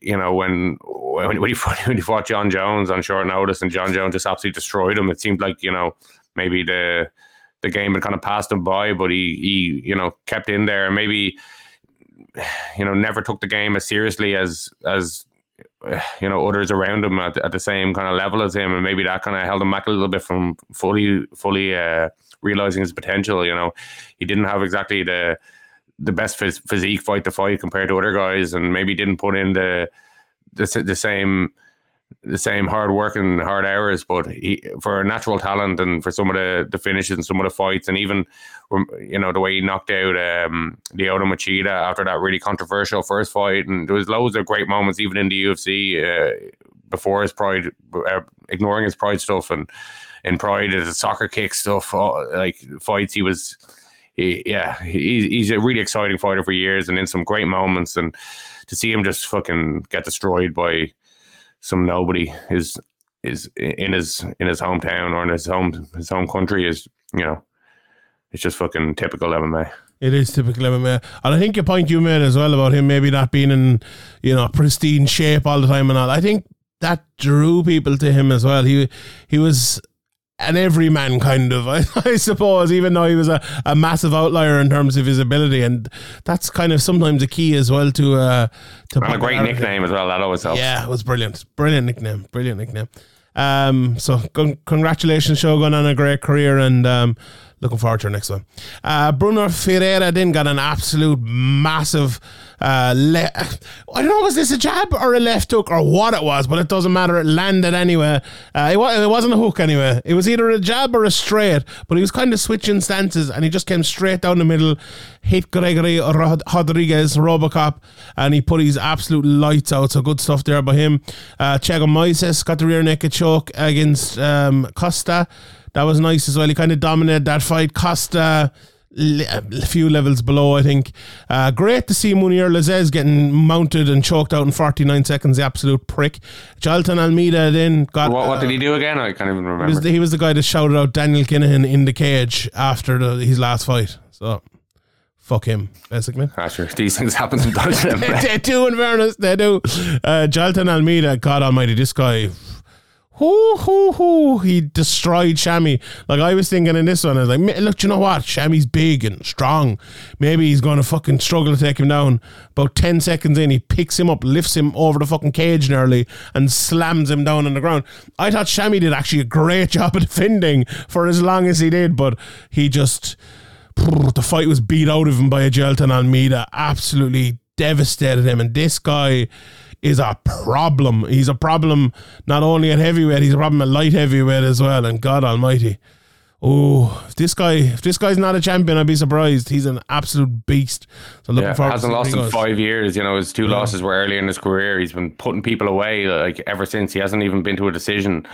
you know when when, when he fought, when he fought Jon Jones on short notice and Jon Jones just absolutely destroyed him. It seemed like you know maybe the the game had kind of passed him by, but he he you know kept in there and maybe you know never took the game as seriously as as you know others around him at, at the same kind of level as him, and maybe that kind of held him back a little bit from fully fully uh, realizing his potential. You know, he didn't have exactly the the best phys- physique fight to fight compared to other guys, and maybe didn't put in the the, the same the same hard work and hard hours, but he for natural talent and for some of the, the finishes and some of the fights, and even you know the way he knocked out um, Lyoto Machida after that really controversial first fight, and there was loads of great moments even in the UFC uh, before his pride, uh, ignoring his pride stuff and in pride his soccer kick stuff, like fights he was. He, yeah, he, he's a really exciting fighter for years and in some great moments and to see him just fucking get destroyed by some nobody is is in his in his hometown or in his home his home country is you know it's just fucking typical MMA. It is typical MMA. And I think your point you made as well about him maybe not being in, you know, pristine shape all the time and all. I think that drew people to him as well. He he was an everyman kind of, I, I suppose, even though he was a, a massive outlier in terms of his ability. And that's kind of sometimes a key as well to uh to And a great nickname as well. That always helps. Yeah, it was brilliant. Brilliant nickname. Brilliant nickname. Um, so con- congratulations, Shogun, on a great career and um, looking forward to your next one. Uh, Bruno Ferreira then got an absolute massive uh, le- I don't know, was this a jab or a left hook or what it was, but it doesn't matter. It landed anyway. Uh, it, wa- it wasn't a hook anyway. It was either a jab or a straight, but he was kind of switching stances and he just came straight down the middle, hit Gregory Rod- Rodrigues, Robocop, and he put his absolute lights out. So good stuff there by him. Uh, Thiago Moises got the rear naked choke against um, Costa. That was nice as well. He kind of dominated that fight. Costa a few levels below, I think. Uh, great to see Mounir Lazzez getting mounted and choked out in 49 seconds, the absolute prick. Jailton Almeida then got. What, what uh, did he do again? I can't even he remember. was, the, he was the guy that shouted out Daniel Kinahan in the cage after the, his last fight. So, fuck him, basically. Ah, sure. These things happen sometimes. they do, in fairness, they do. Uh, Jailton Almeida, God Almighty, this guy. Hoo, hoo, hoo. He destroyed Shammy. Like I was thinking in this one, I was like, look, you know what? Shammy's big and strong. Maybe he's going to fucking struggle to take him down. About 10 seconds in, he picks him up, lifts him over the fucking cage nearly, and slams him down on the ground. I thought Shammy did actually a great job of defending for as long as he did, but he just the fight was beat out of him by a Jailton Almeida. Absolutely devastated him. And this guy is a problem. He's a problem not only at heavyweight, he's a problem at light heavyweight as well. And God Almighty. Oh, if this guy, if this guy's not a champion, I'd be surprised. He's an absolute beast. So looking forward. Yeah, forward hasn't to lost in goes. five years. You know, his two losses were early in his career. He's been putting people away like ever since. He hasn't even been to a decision.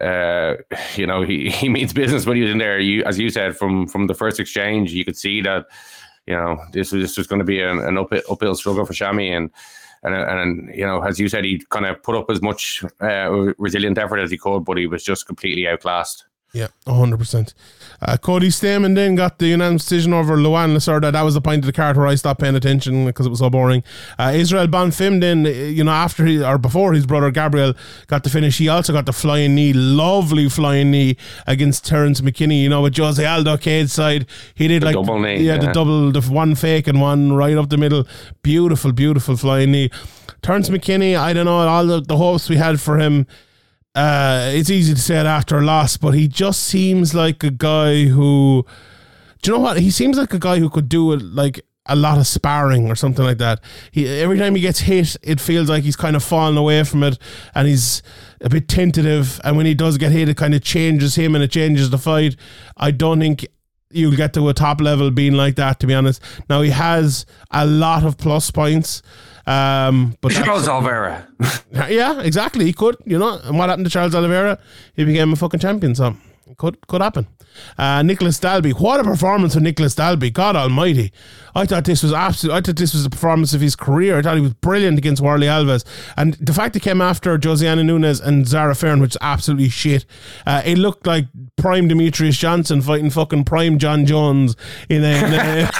Uh, you know, he, he means business when he was in there. You, as you said, from from the first exchange, you could see that. You know, this was this was going to be an, an up, uphill struggle for Shami, and and and you know, as you said, he kind of put up as much uh, resilient effort as he could, but he was just completely outclassed. Yeah, hundred percent. Uh, Cody Stamann then got the unanimous decision over Luan Lacerda. That was the point of the card where I stopped paying attention because it was so boring. Uh, Israel Bonfim then, uh, you know, after he or before his brother Gabriel got the finish, he also got the flying knee, lovely flying knee against Terrance McKinney. You know, with Jose Aldo Cade side, he did like double knee, yeah, the double, the one fake and one right up the middle. Beautiful, beautiful flying knee. Terrance McKinney, I don't know all the, the hopes we had for him uh, it's easy to say it after a loss, but he just seems like a guy who, do you know what? He seems like a guy who could do it like a lot of sparring or something like that. He every time he gets hit, it feels like he's kind of falling away from it, and he's a bit tentative. And when he does get hit, it kind of changes him and it changes the fight. I don't think you'll get to a top level being like that. To be honest, now he has a lot of plus points. Um, but Charles Oliveira. yeah, exactly. He could, you know. And what happened to Charles Oliveira? He became a fucking champion. So could could happen. Uh, Nicolas Dalby, what a performance of Nicolas Dalby! God Almighty, I thought this was absolute. I thought this was the performance of his career. I thought he was brilliant against Warlley Alves, and the fact it came after Josiane Nunes and Zarah Fairn, which is absolutely shit. Uh, it looked like prime Demetrious Johnson fighting fucking prime Jon Jones in a. In a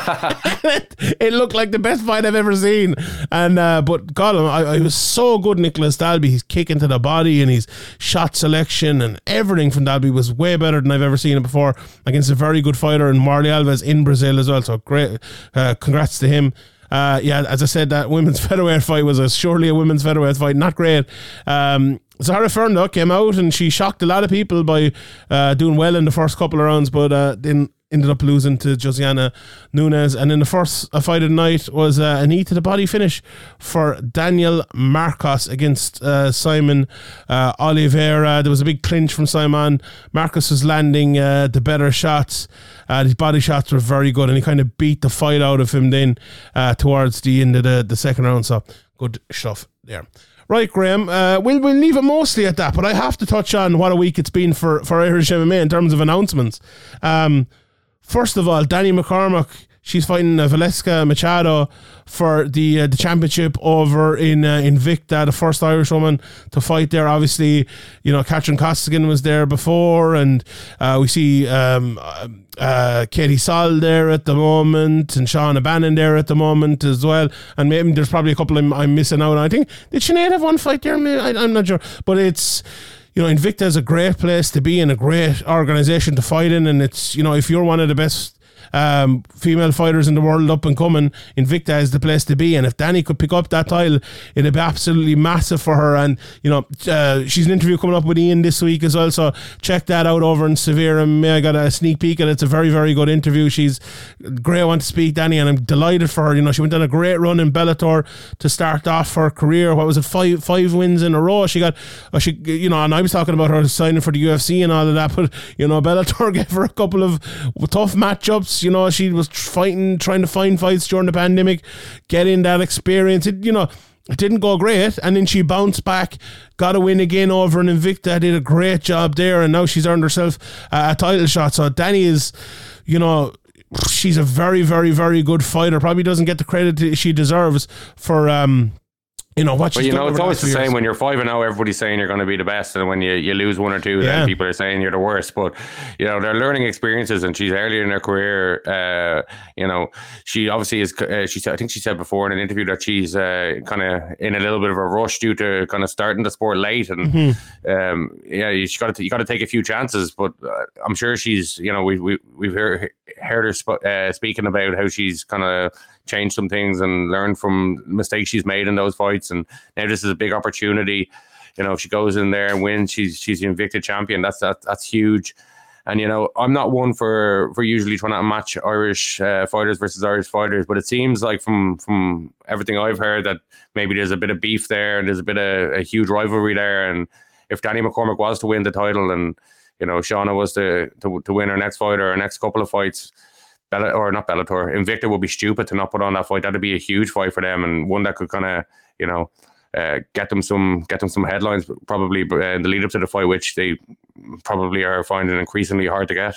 it looked like the best fight I've ever seen, and uh, but God, I, I was so good, Nicolas Dalby. He's kick into the body and his shot selection and everything from Dalby was way better than I've ever seen it before against a very good fighter in Warlley Alves in Brazil as well. So great, uh, congrats to him. Uh, yeah, as I said, that women's featherweight fight was a, surely a women's featherweight fight. Not great. Um, Zarah Fairn came out and she shocked a lot of people by uh, doing well in the first couple of rounds, but uh, then ended up losing to Josiane Nunes. And then the first uh, fight of the night was uh, a knee to the body finish for Daniel Marcos against uh, Saimon uh, Oliveira. There was a big clinch from Saimon. Marcos was landing uh, the better shots. Uh, his body shots were very good, and he kind of beat the fight out of him then towards the end of the, the second round. So good stuff there. Right, Graham. Uh, we'll we'll leave it mostly at that, but I have to touch on what a week it's been for for Irish MMA in terms of announcements. Um, first of all, Danny McCormack She's fighting uh, Valeska Machado for the uh, the championship over in uh, Invicta, the first Irish woman to fight there. Obviously, you know, Katrin Costigan was there before, and uh, we see um, uh, Katie Saull there at the moment, and Shauna Bannon there at the moment as well. And maybe there's probably a couple I'm, I'm missing out on. I think, did Sinead have one fight there? I, I'm not sure. But it's you know, Invicta is a great place to be in, a great organization to fight in, and it's you know, if you're one of the best um, female fighters in the world up and coming, Invicta is the place to be. And if Danny could pick up that title, it'd be absolutely massive for her. And you know, uh, she's an interview coming up with Ian this week as well, so check that out over in Severe. And I got a sneak peek, and it's a very, very good interview. She's great one to speak, Danny, and I'm delighted for her. You know, she went on a great run in Bellator to start off her career. What was it, five five wins in a row? She got, uh, she, you know, and I was talking about her signing for the UFC and all of that, but you know, Bellator gave her a couple of tough matchups. You know, she was fighting, trying to find fights during the pandemic, getting that experience. It, you know, it didn't go great, and then she bounced back, got a win again over an Invicta, did a great job there, and now she's earned herself a, a title shot. So Danny is, you know, she's a very, very, very good fighter. Probably doesn't get the credit she deserves for um, you know what But you know, it's always the few same when you're five and zero. Everybody's saying you're going to be the best, and when you, you lose one or two, Yeah. then people are saying you're the worst. But you know, they're learning experiences, and she's earlier in her career. Uh, you know, she obviously is. Uh, she said, I think she said before in an interview that she's uh, kind of in a little bit of a rush due to kind of starting the sport late, and Mm-hmm. um, yeah, you got to you got to take a few chances. But uh, I'm sure she's. You know, we we we've heard heard her sp- uh, speaking about how she's kind of changed some things and learn from mistakes she's made in those fights, and now this is a big opportunity. You know, if she goes in there and wins, she's she's the Invicta champion. That's that, that's huge. And you know, I'm not one for for usually trying to match Irish uh, fighters versus Irish fighters, but it seems like from from everything I've heard that maybe there's a bit of beef there and there's a bit of a huge rivalry there. And if Danny McCormack was to win the title and you know Shauna was to to, to win her next fight or her next couple of fights, Bella or not Bellator, Invicta would be stupid to not put on that fight. That'd be a huge fight for them and one that could kind of you know uh, get them some get them some headlines probably uh, in the lead up to the fight, which they probably are finding increasingly hard to get.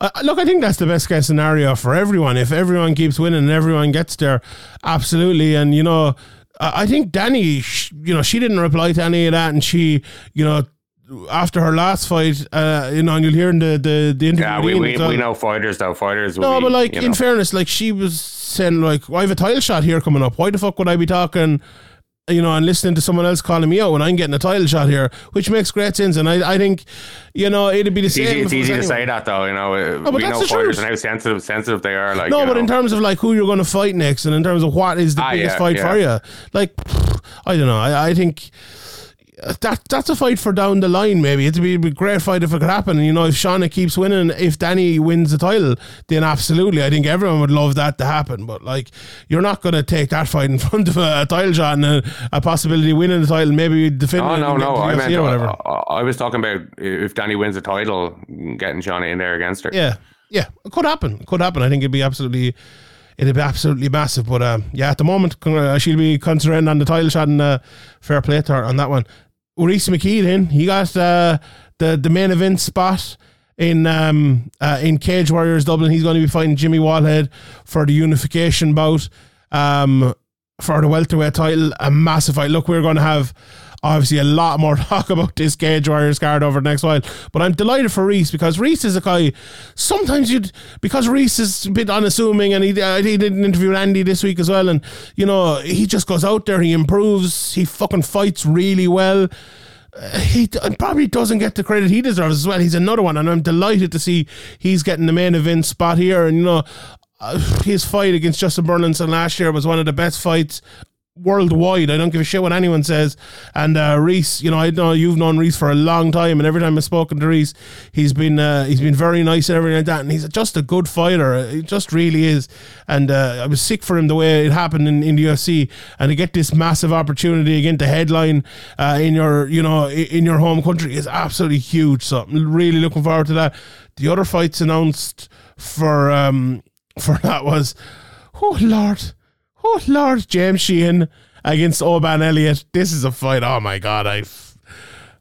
Uh, look, I think that's the best case scenario for everyone. If everyone keeps winning and everyone gets there, absolutely. And you know, I think Danny, you know, she didn't reply to any of that, and she, you know. After her last fight, uh, you know, and you'll hear in the the, the interview. Yeah, we, we, we know fighters though. Fighters. No, be, but like in know. fairness, like she was saying, like, well, I have a title shot here coming up. Why the fuck would I be talking, you know, and listening to someone else calling me out when I'm getting a title shot here, which makes great sense. And I, I think, you know, it'd be the It's same. easy, it's it easy to say that though, you know. uh, but we that's know fighters truth. and how sensitive sensitive they are. Like No, but in terms of like who you're going to fight next, and in terms of what is the Ah, biggest yeah, fight yeah. for you, like I don't know. I, I think that that's a fight for down the line. Maybe it'd be a great fight if it could happen. And, you know, if Shauna keeps winning, if Danny wins the title, then absolutely, I think everyone would love that to happen. But like, you're not going to take that fight in front of a, a title shot and a, a possibility of winning the title, maybe defending. Oh no, no! I meant whatever. I, I was talking about if Danny wins the title, getting Shauna in there against her. Yeah, yeah, it could happen. It could happen. I think it'd be absolutely, it'd be absolutely massive. But um, yeah, at the moment, uh, she'll be concentrating on the title shot and uh, fair play to her on that one. Rhys McKee, then he got uh, the the main event spot in um uh, in Cage Warriors Dublin. He's going to be fighting Jimmy Wallhead for the unification bout. Um, for the welterweight title, a massive fight. Look, we're going to have obviously a lot more talk about this Cage Warriors card over the next while. But I'm delighted for Rhys because Rhys is a guy. Sometimes you'd because Rhys is a bit unassuming, and he uh, he did an interview with Andy this week as well, and you know he just goes out there, he improves, he fucking fights really well. Uh, He probably doesn't get the credit he deserves as well. He's another one, and I'm delighted to see he's getting the main event spot here. And you know, uh, his fight against Justin Burlinson last year was one of the best fights worldwide. I don't give a shit what anyone says. And uh, Rhys, you know, I know you've known Rhys for a long time, and every time I've spoken to Rhys, he's been uh, he's been very nice and everything like that. And he's just a good fighter. He just really is. And uh, I was sick for him the way it happened in, in the UFC, and to get this massive opportunity again to headline uh, in your you know in your home country is absolutely huge. So I'm really looking forward to that. The other fights announced for um for that was, oh lord. Oh Lord, James Sheehan against Oban Elliott. This is a fight. Oh my God, I,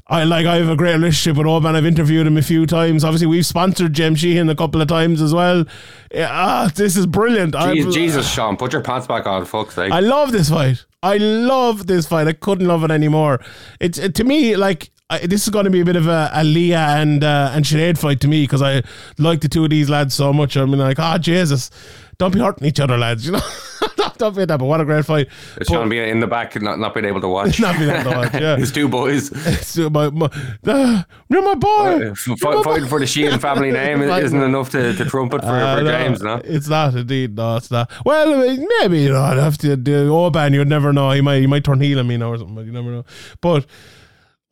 I like I have a great relationship with Oban. I've interviewed him a few times. Obviously, we've sponsored Jem Sheehan a couple of times as well. Yeah, ah, this is brilliant. Jesus, Jesus, Sean, put your pants back on, fuck's sake. I love this fight. I love this fight. I couldn't love it anymore. It's it, to me like I, this is going to be a bit of a, a Leah and uh, and Sinead fight to me because I like the two of these lads so much. I mean, like, oh Jesus, don't be hurting each other, lads. You know, don't, don't be that. But what a great fight. It's Sean being in the back and not, not being able to watch. Not being able to watch, yeah. His two boys. So my, my, uh, you're my boy. Fight- fighting for the Sheehan family name isn't enough to, to trumpet for, Uh, for no, James, no? It's not indeed. No, it's not. Well, maybe you know. I'd have to do Oban. You'd never know. He might. He might turn heel on me now or something. But you never know. But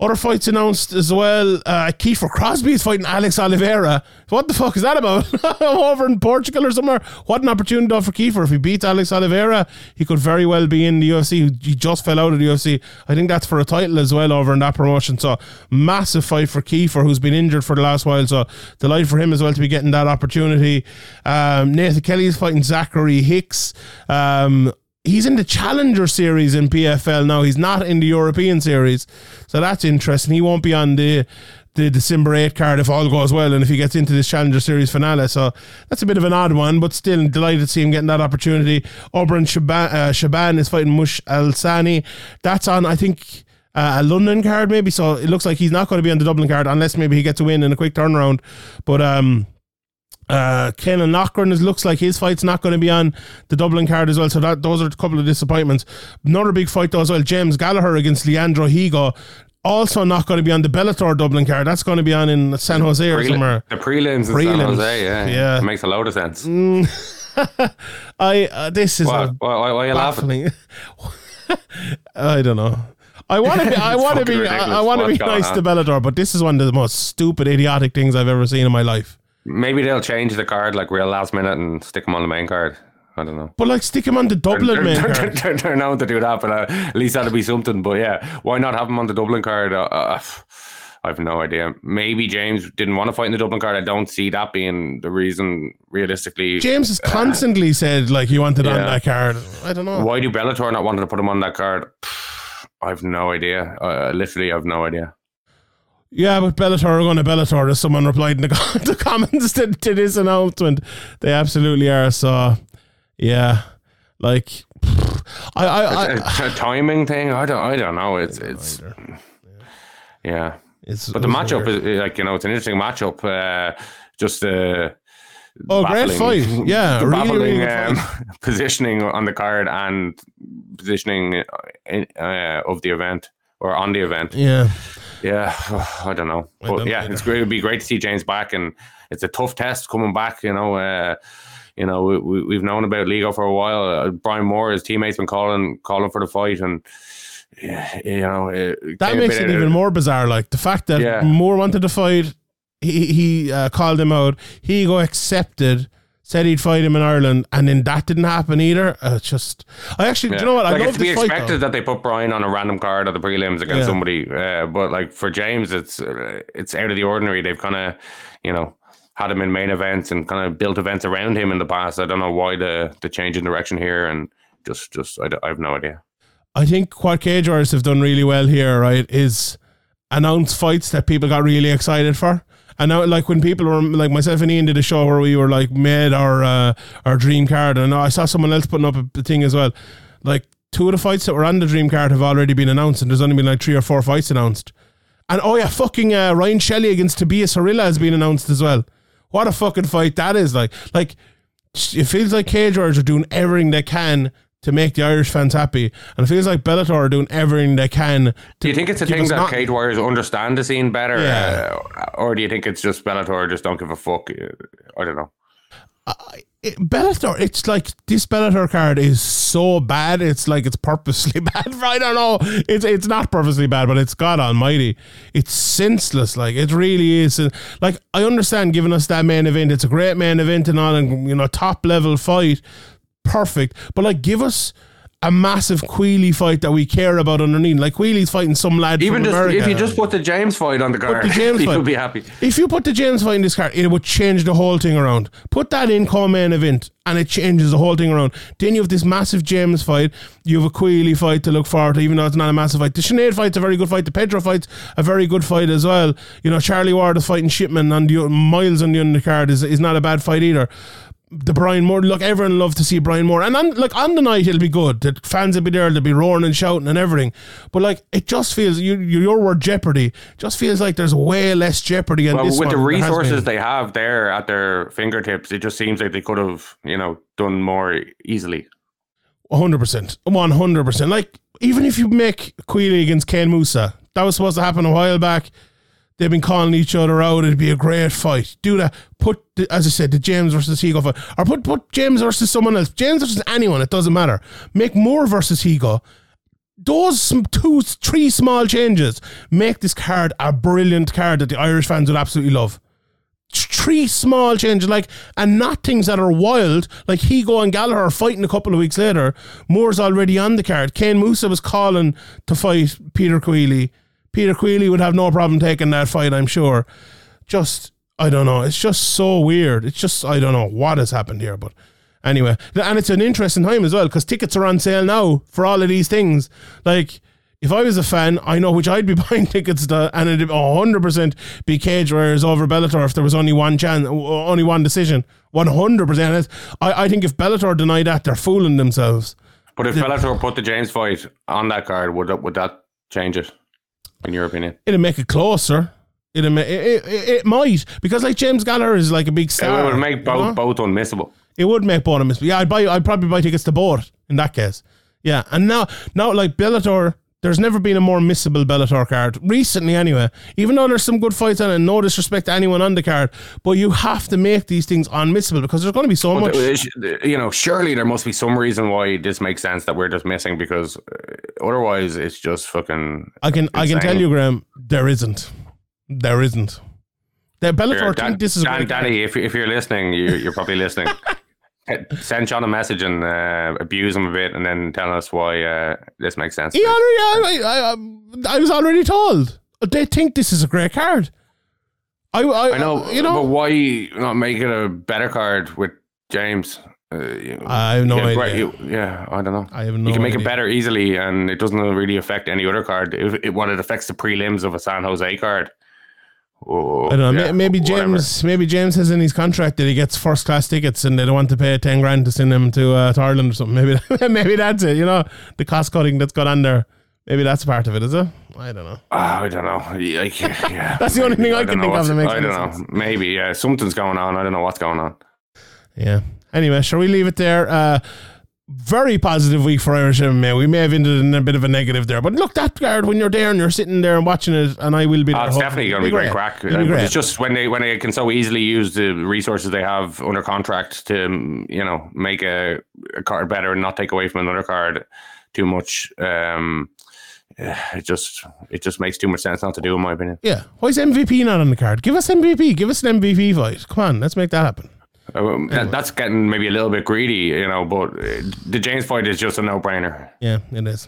other fights announced as well. Uh, Kiefer Crosbie is fighting Alex Oliveira. What the fuck is that about? Over in Portugal or somewhere. What an opportunity though for Kiefer. If he beats Alex Oliveira, he could very well be in the UFC. He just fell out of the UFC. I think that's for a title as well over in that promotion. So massive fight for Kiefer, who's been injured for the last while. So delight for him as well to be getting that opportunity. Um, Nathan Kelly is fighting Zachary Hicks. Um, he's in the Challenger series in PFL now. He's not in the European series, so that's interesting. He won't be on the the December 8 card if all goes well and if he gets into this Challenger Series finale. So that's a bit of an odd one, but still delighted to see him getting that opportunity. Oberon Shaban, uh, Shaban is fighting Mush Al Sani. That's on, I think. Uh, a London card, maybe. So it looks like he's not going to be on the Dublin card unless maybe he gets a win in a quick turnaround. But um, uh, Kenan Lochran is looks like his fight's not going to be on the Dublin card as well. So that those are a couple of disappointments. Another big fight though as well. James Gallagher against Leandro Higo. Also not going to be on the Bellator Dublin card. That's going to be on in San Jose or Prelim- somewhere. The prelims in San Jose, yeah. yeah. It makes a load of sense. I uh, this is Why, a why, why, why are you laughing? I don't know. I want to be. I want to be. I, I want to be nice to on? Bellator, but this is one of the most stupid, idiotic things I've ever seen in my life. Maybe they'll change the card like real last minute and stick him on the main card. I don't know. But like, stick him on the Dublin They're, they're, card. they're, they're known to do that, but uh, at least that'll be something. But yeah, why not have him on the Dublin card? Uh, uh, I have no idea. Maybe James didn't want to fight in the Dublin card. I don't see that being the reason, realistically. James has constantly said like he wanted on that card. I don't know. Why do Bellator not want to put him on that card? I have no idea. Uh, literally, I have no idea. Yeah, but Bellator are going to Bellator. As someone replied in the, the comments to, to this announcement, they absolutely are. So, yeah, like I, I, I a, a timing thing. I don't. I don't know. It's it's yeah. it's But the it's matchup weird. is like you know it's an interesting matchup. Uh, just uh, Oh, great fight. Yeah, the really, baffling really good um, fight. positioning on the card and positioning in, uh, of the event or on the event. yeah. Yeah, I don't know, I but don't yeah, either. it's great. It'd be great to see James back, and it's a tough test coming back. You know, uh, you know, we, we, we've known about Higo for a while. Uh, Brian Moore, his teammates, been calling calling for the fight, and yeah, you know, it That makes it even more bizarre. Like the fact that Yeah. Moore wanted to fight, he he uh, called him out. Higo accepted. Said he'd fight him in Ireland, and then that didn't happen either. Uh, just, I actually, do you know what? I like love it's to be fight. expected though. that they put Brian on a random card at the prelims against Yeah. somebody, uh, but like for James, it's uh, it's out of the ordinary. They've kind of, you know, had him in main events and kind of built events around him in the past. I don't know why the the change in direction here, and just just I, I have no idea. I think what cage warriors have done really well here, right, is announce fights that people got really excited for. And now, like when people were like myself and Ian did a show where we were like made our uh, our dream card, and I saw someone else putting up a, thing as well. Like two of the fights that were on the dream card have already been announced, and there's only been like three or four fights announced. And oh yeah, fucking uh, Ryan Shelley against Tobias Harila has been announced as well. What a fucking fight that is! Like, like it feels like Cage Warriors are doing everything they can to make the Irish fans happy, and it feels like Bellator are doing everything they can. To Do you think it's a thing that not- Cage Warriors understand the scene better, Yeah. uh, or do you think it's just Bellator just don't give a fuck? Uh, I don't know. it- Bellator, it's like this Bellator card is so bad. It's like it's purposely bad. I don't know. It's it's not purposely bad, but it's God Almighty. It's senseless. Like it really is. And, Like I understand giving us that main event. It's a great main event and all, and you know top level fight, perfect. But like give us a massive Queally fight that we care about underneath. Like Queally's fighting some lad Even from just America. if you just put the James fight on the card, the James people fight. would be happy. If you put the James fight in this card, it would change the whole thing around. Put that in co-main event, and it changes the whole thing around. Then you have this massive James fight. You have a Queally fight to look forward to, even though it's not a massive fight. The Sinead fight's a very good fight. The Pedro fight's a very good fight as well. You know, Charlie Ward is fighting Shipman and the miles on the undercard is is not a bad fight either. The Brian Moore, look, everyone love to see Brian Moore, and on like on the night it'll be good. The fans will be there, they'll be roaring and shouting and everything. But like, it just feels you, you your word jeopardy just feels like there's way less jeopardy Well, this with the one than there has resources they have there at their fingertips, it just seems like they could have, you know, done more easily. hundred percent, one hundred percent. Like even if you make Queally against Kane Mousah, that was supposed to happen a while back. They've been calling each other out. It'd be a great fight. Do that. Put, the, as I said, the James versus Higo fight, or put put James versus someone else. James versus anyone. It doesn't matter. Make Moore versus Higo. Those two, three small changes make this card a brilliant card that the Irish fans will absolutely love three small changes, like, and not things that are wild, like Higo and Gallagher are fighting a couple of weeks later. Moore's already on the card. Kane Mousah was calling to fight Peter Queally. Peter Queally would have no problem taking that fight, I'm sure. Just, I don't know. It's just so weird. It's just, I don't know what has happened here, but. Anyway, and it's an interesting time as well because tickets are on sale now for all of these things. Like, if I was a fan, I know which I'd be buying tickets to, and it'd 100% be Cage Warriors over Bellator if there was only one chance, only one decision. 100%. I, I think if Bellator deny that, they're fooling themselves. But if Bellator put the James fight on that card, would that, would that change it, in your opinion? It'd make it closer. It'd ma- it, it, it might because like James Gallagher is like a big star. it would make you both know? both unmissable. It would make both them. Yeah, I'd buy. I'd probably buy tickets to both in that case. Yeah, and now, now like Bellator, there's never been a more missable Bellator card recently. Anyway, even though there's some good fights on it, no disrespect to anyone on the card, but you have to make these things unmissable because there's going to be so much. You know, surely there must be some reason why this makes sense that we're just missing because uh, otherwise it's just fucking. I can I can tell you, Graham, there isn't. There isn't. The Bellator think this is Dan. Danny, if, if you're listening, you, you're probably listening. Send Sean a message and uh, abuse him a bit, and then tell us why uh, this makes sense. Already, I, I, I, I was already told. They think this is a great card. I, I, I know, you know. but why not make it a better card with James? Uh, you know, I have no yeah, idea. right, you- yeah, I don't know. I have no you can make idea. it better easily, and it doesn't really affect any other card. It, it, what it affects the prelims of a San Jose card. Oh, I don't know. yeah, may- maybe whatever. James. Maybe James has in his contract that he gets first class tickets, and they don't want to pay ten grand to send him to, uh, to Ireland or something. Maybe, maybe that's it. You know, the cost cutting that's gone on there. Maybe that's part of it, is it? I don't know. Ah, I don't know. Yeah, like, yeah, That's the only maybe. thing I don't can think of that makes I don't know. sense. Maybe yeah, something's going on. I don't know what's going on. Yeah. Anyway, shall we leave it there? Uh, very positive week for Irish MMA. We may have ended in a bit of a negative there, but look, that card when you're there and you're sitting there and watching it, and I will be. Oh, there it's definitely going to be great crack. Be Uh, great. It's just when they when they can so easily use the resources they have under contract to um, you know make a, a card better and not take away from another card too much. Um, it just it just makes too much sense not to do, in my opinion. Yeah. Why is MVP not on the card? Give us MVP. Give us an MVP fight. Come on, let's make that happen. That- that's getting maybe a little bit greedy, you know. But uh, the James fight is just a no brainer. Yeah, it is.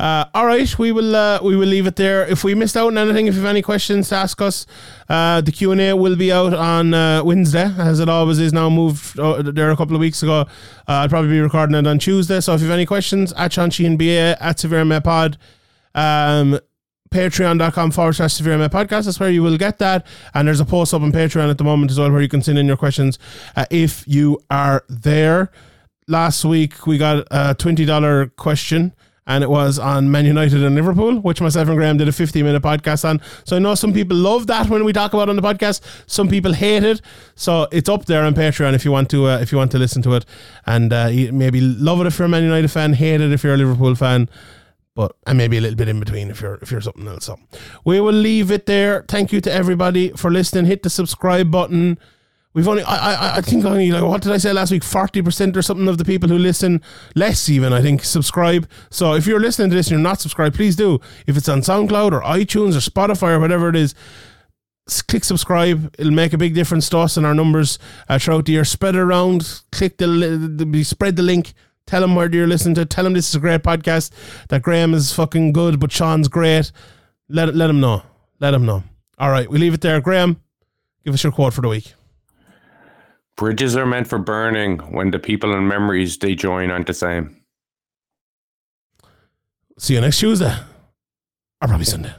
Uh, all right, we will uh, we will leave it there. If we missed out on anything, if you have any questions to ask us, uh, the Q and A will be out on uh, Wednesday, as it always is now. Moved uh, there a couple of weeks ago. I'll probably be recording it on Tuesday. So if you have any questions, at Sean Sheehan BA at Severe Pod. Um, patreon.com forward slash severe MMA podcast. That's where you will get that. And there's a post up on Patreon at the moment as well where you can send in your questions uh, if you are there. Last week we got a $20 question and it was on Man United and Liverpool, which myself and Graham did a 50 minute podcast on. So I know some people love that when we talk about on the podcast. Some people hate it. So it's up there on Patreon if you want to uh, if you want to listen to it and uh, maybe love it if you're a Man United fan, hate it if you're a Liverpool fan but and maybe a little bit in between if you're if you're something else. So we will leave it there. Thank you to everybody for listening. Hit the subscribe button. We've only I I, I think only like what did I say last week? Forty percent or something of the people who listen, less even I think, subscribe. So if you're listening to this and you're not subscribed, please do. If it's on SoundCloud or iTunes or Spotify or whatever it is, click subscribe. It'll make a big difference to us and our numbers uh, throughout the year. Spread it around. Click the, the spread the link Tell him where you're listening to. Tell him this is a great podcast. That Graham is fucking good, but Sean's great. Let let him know. Let him know. All right, we leave it there. Graham, give us your quote for the week. Bridges are meant for burning when the people and memories they join aren't the same. See you next Tuesday, or probably Sunday.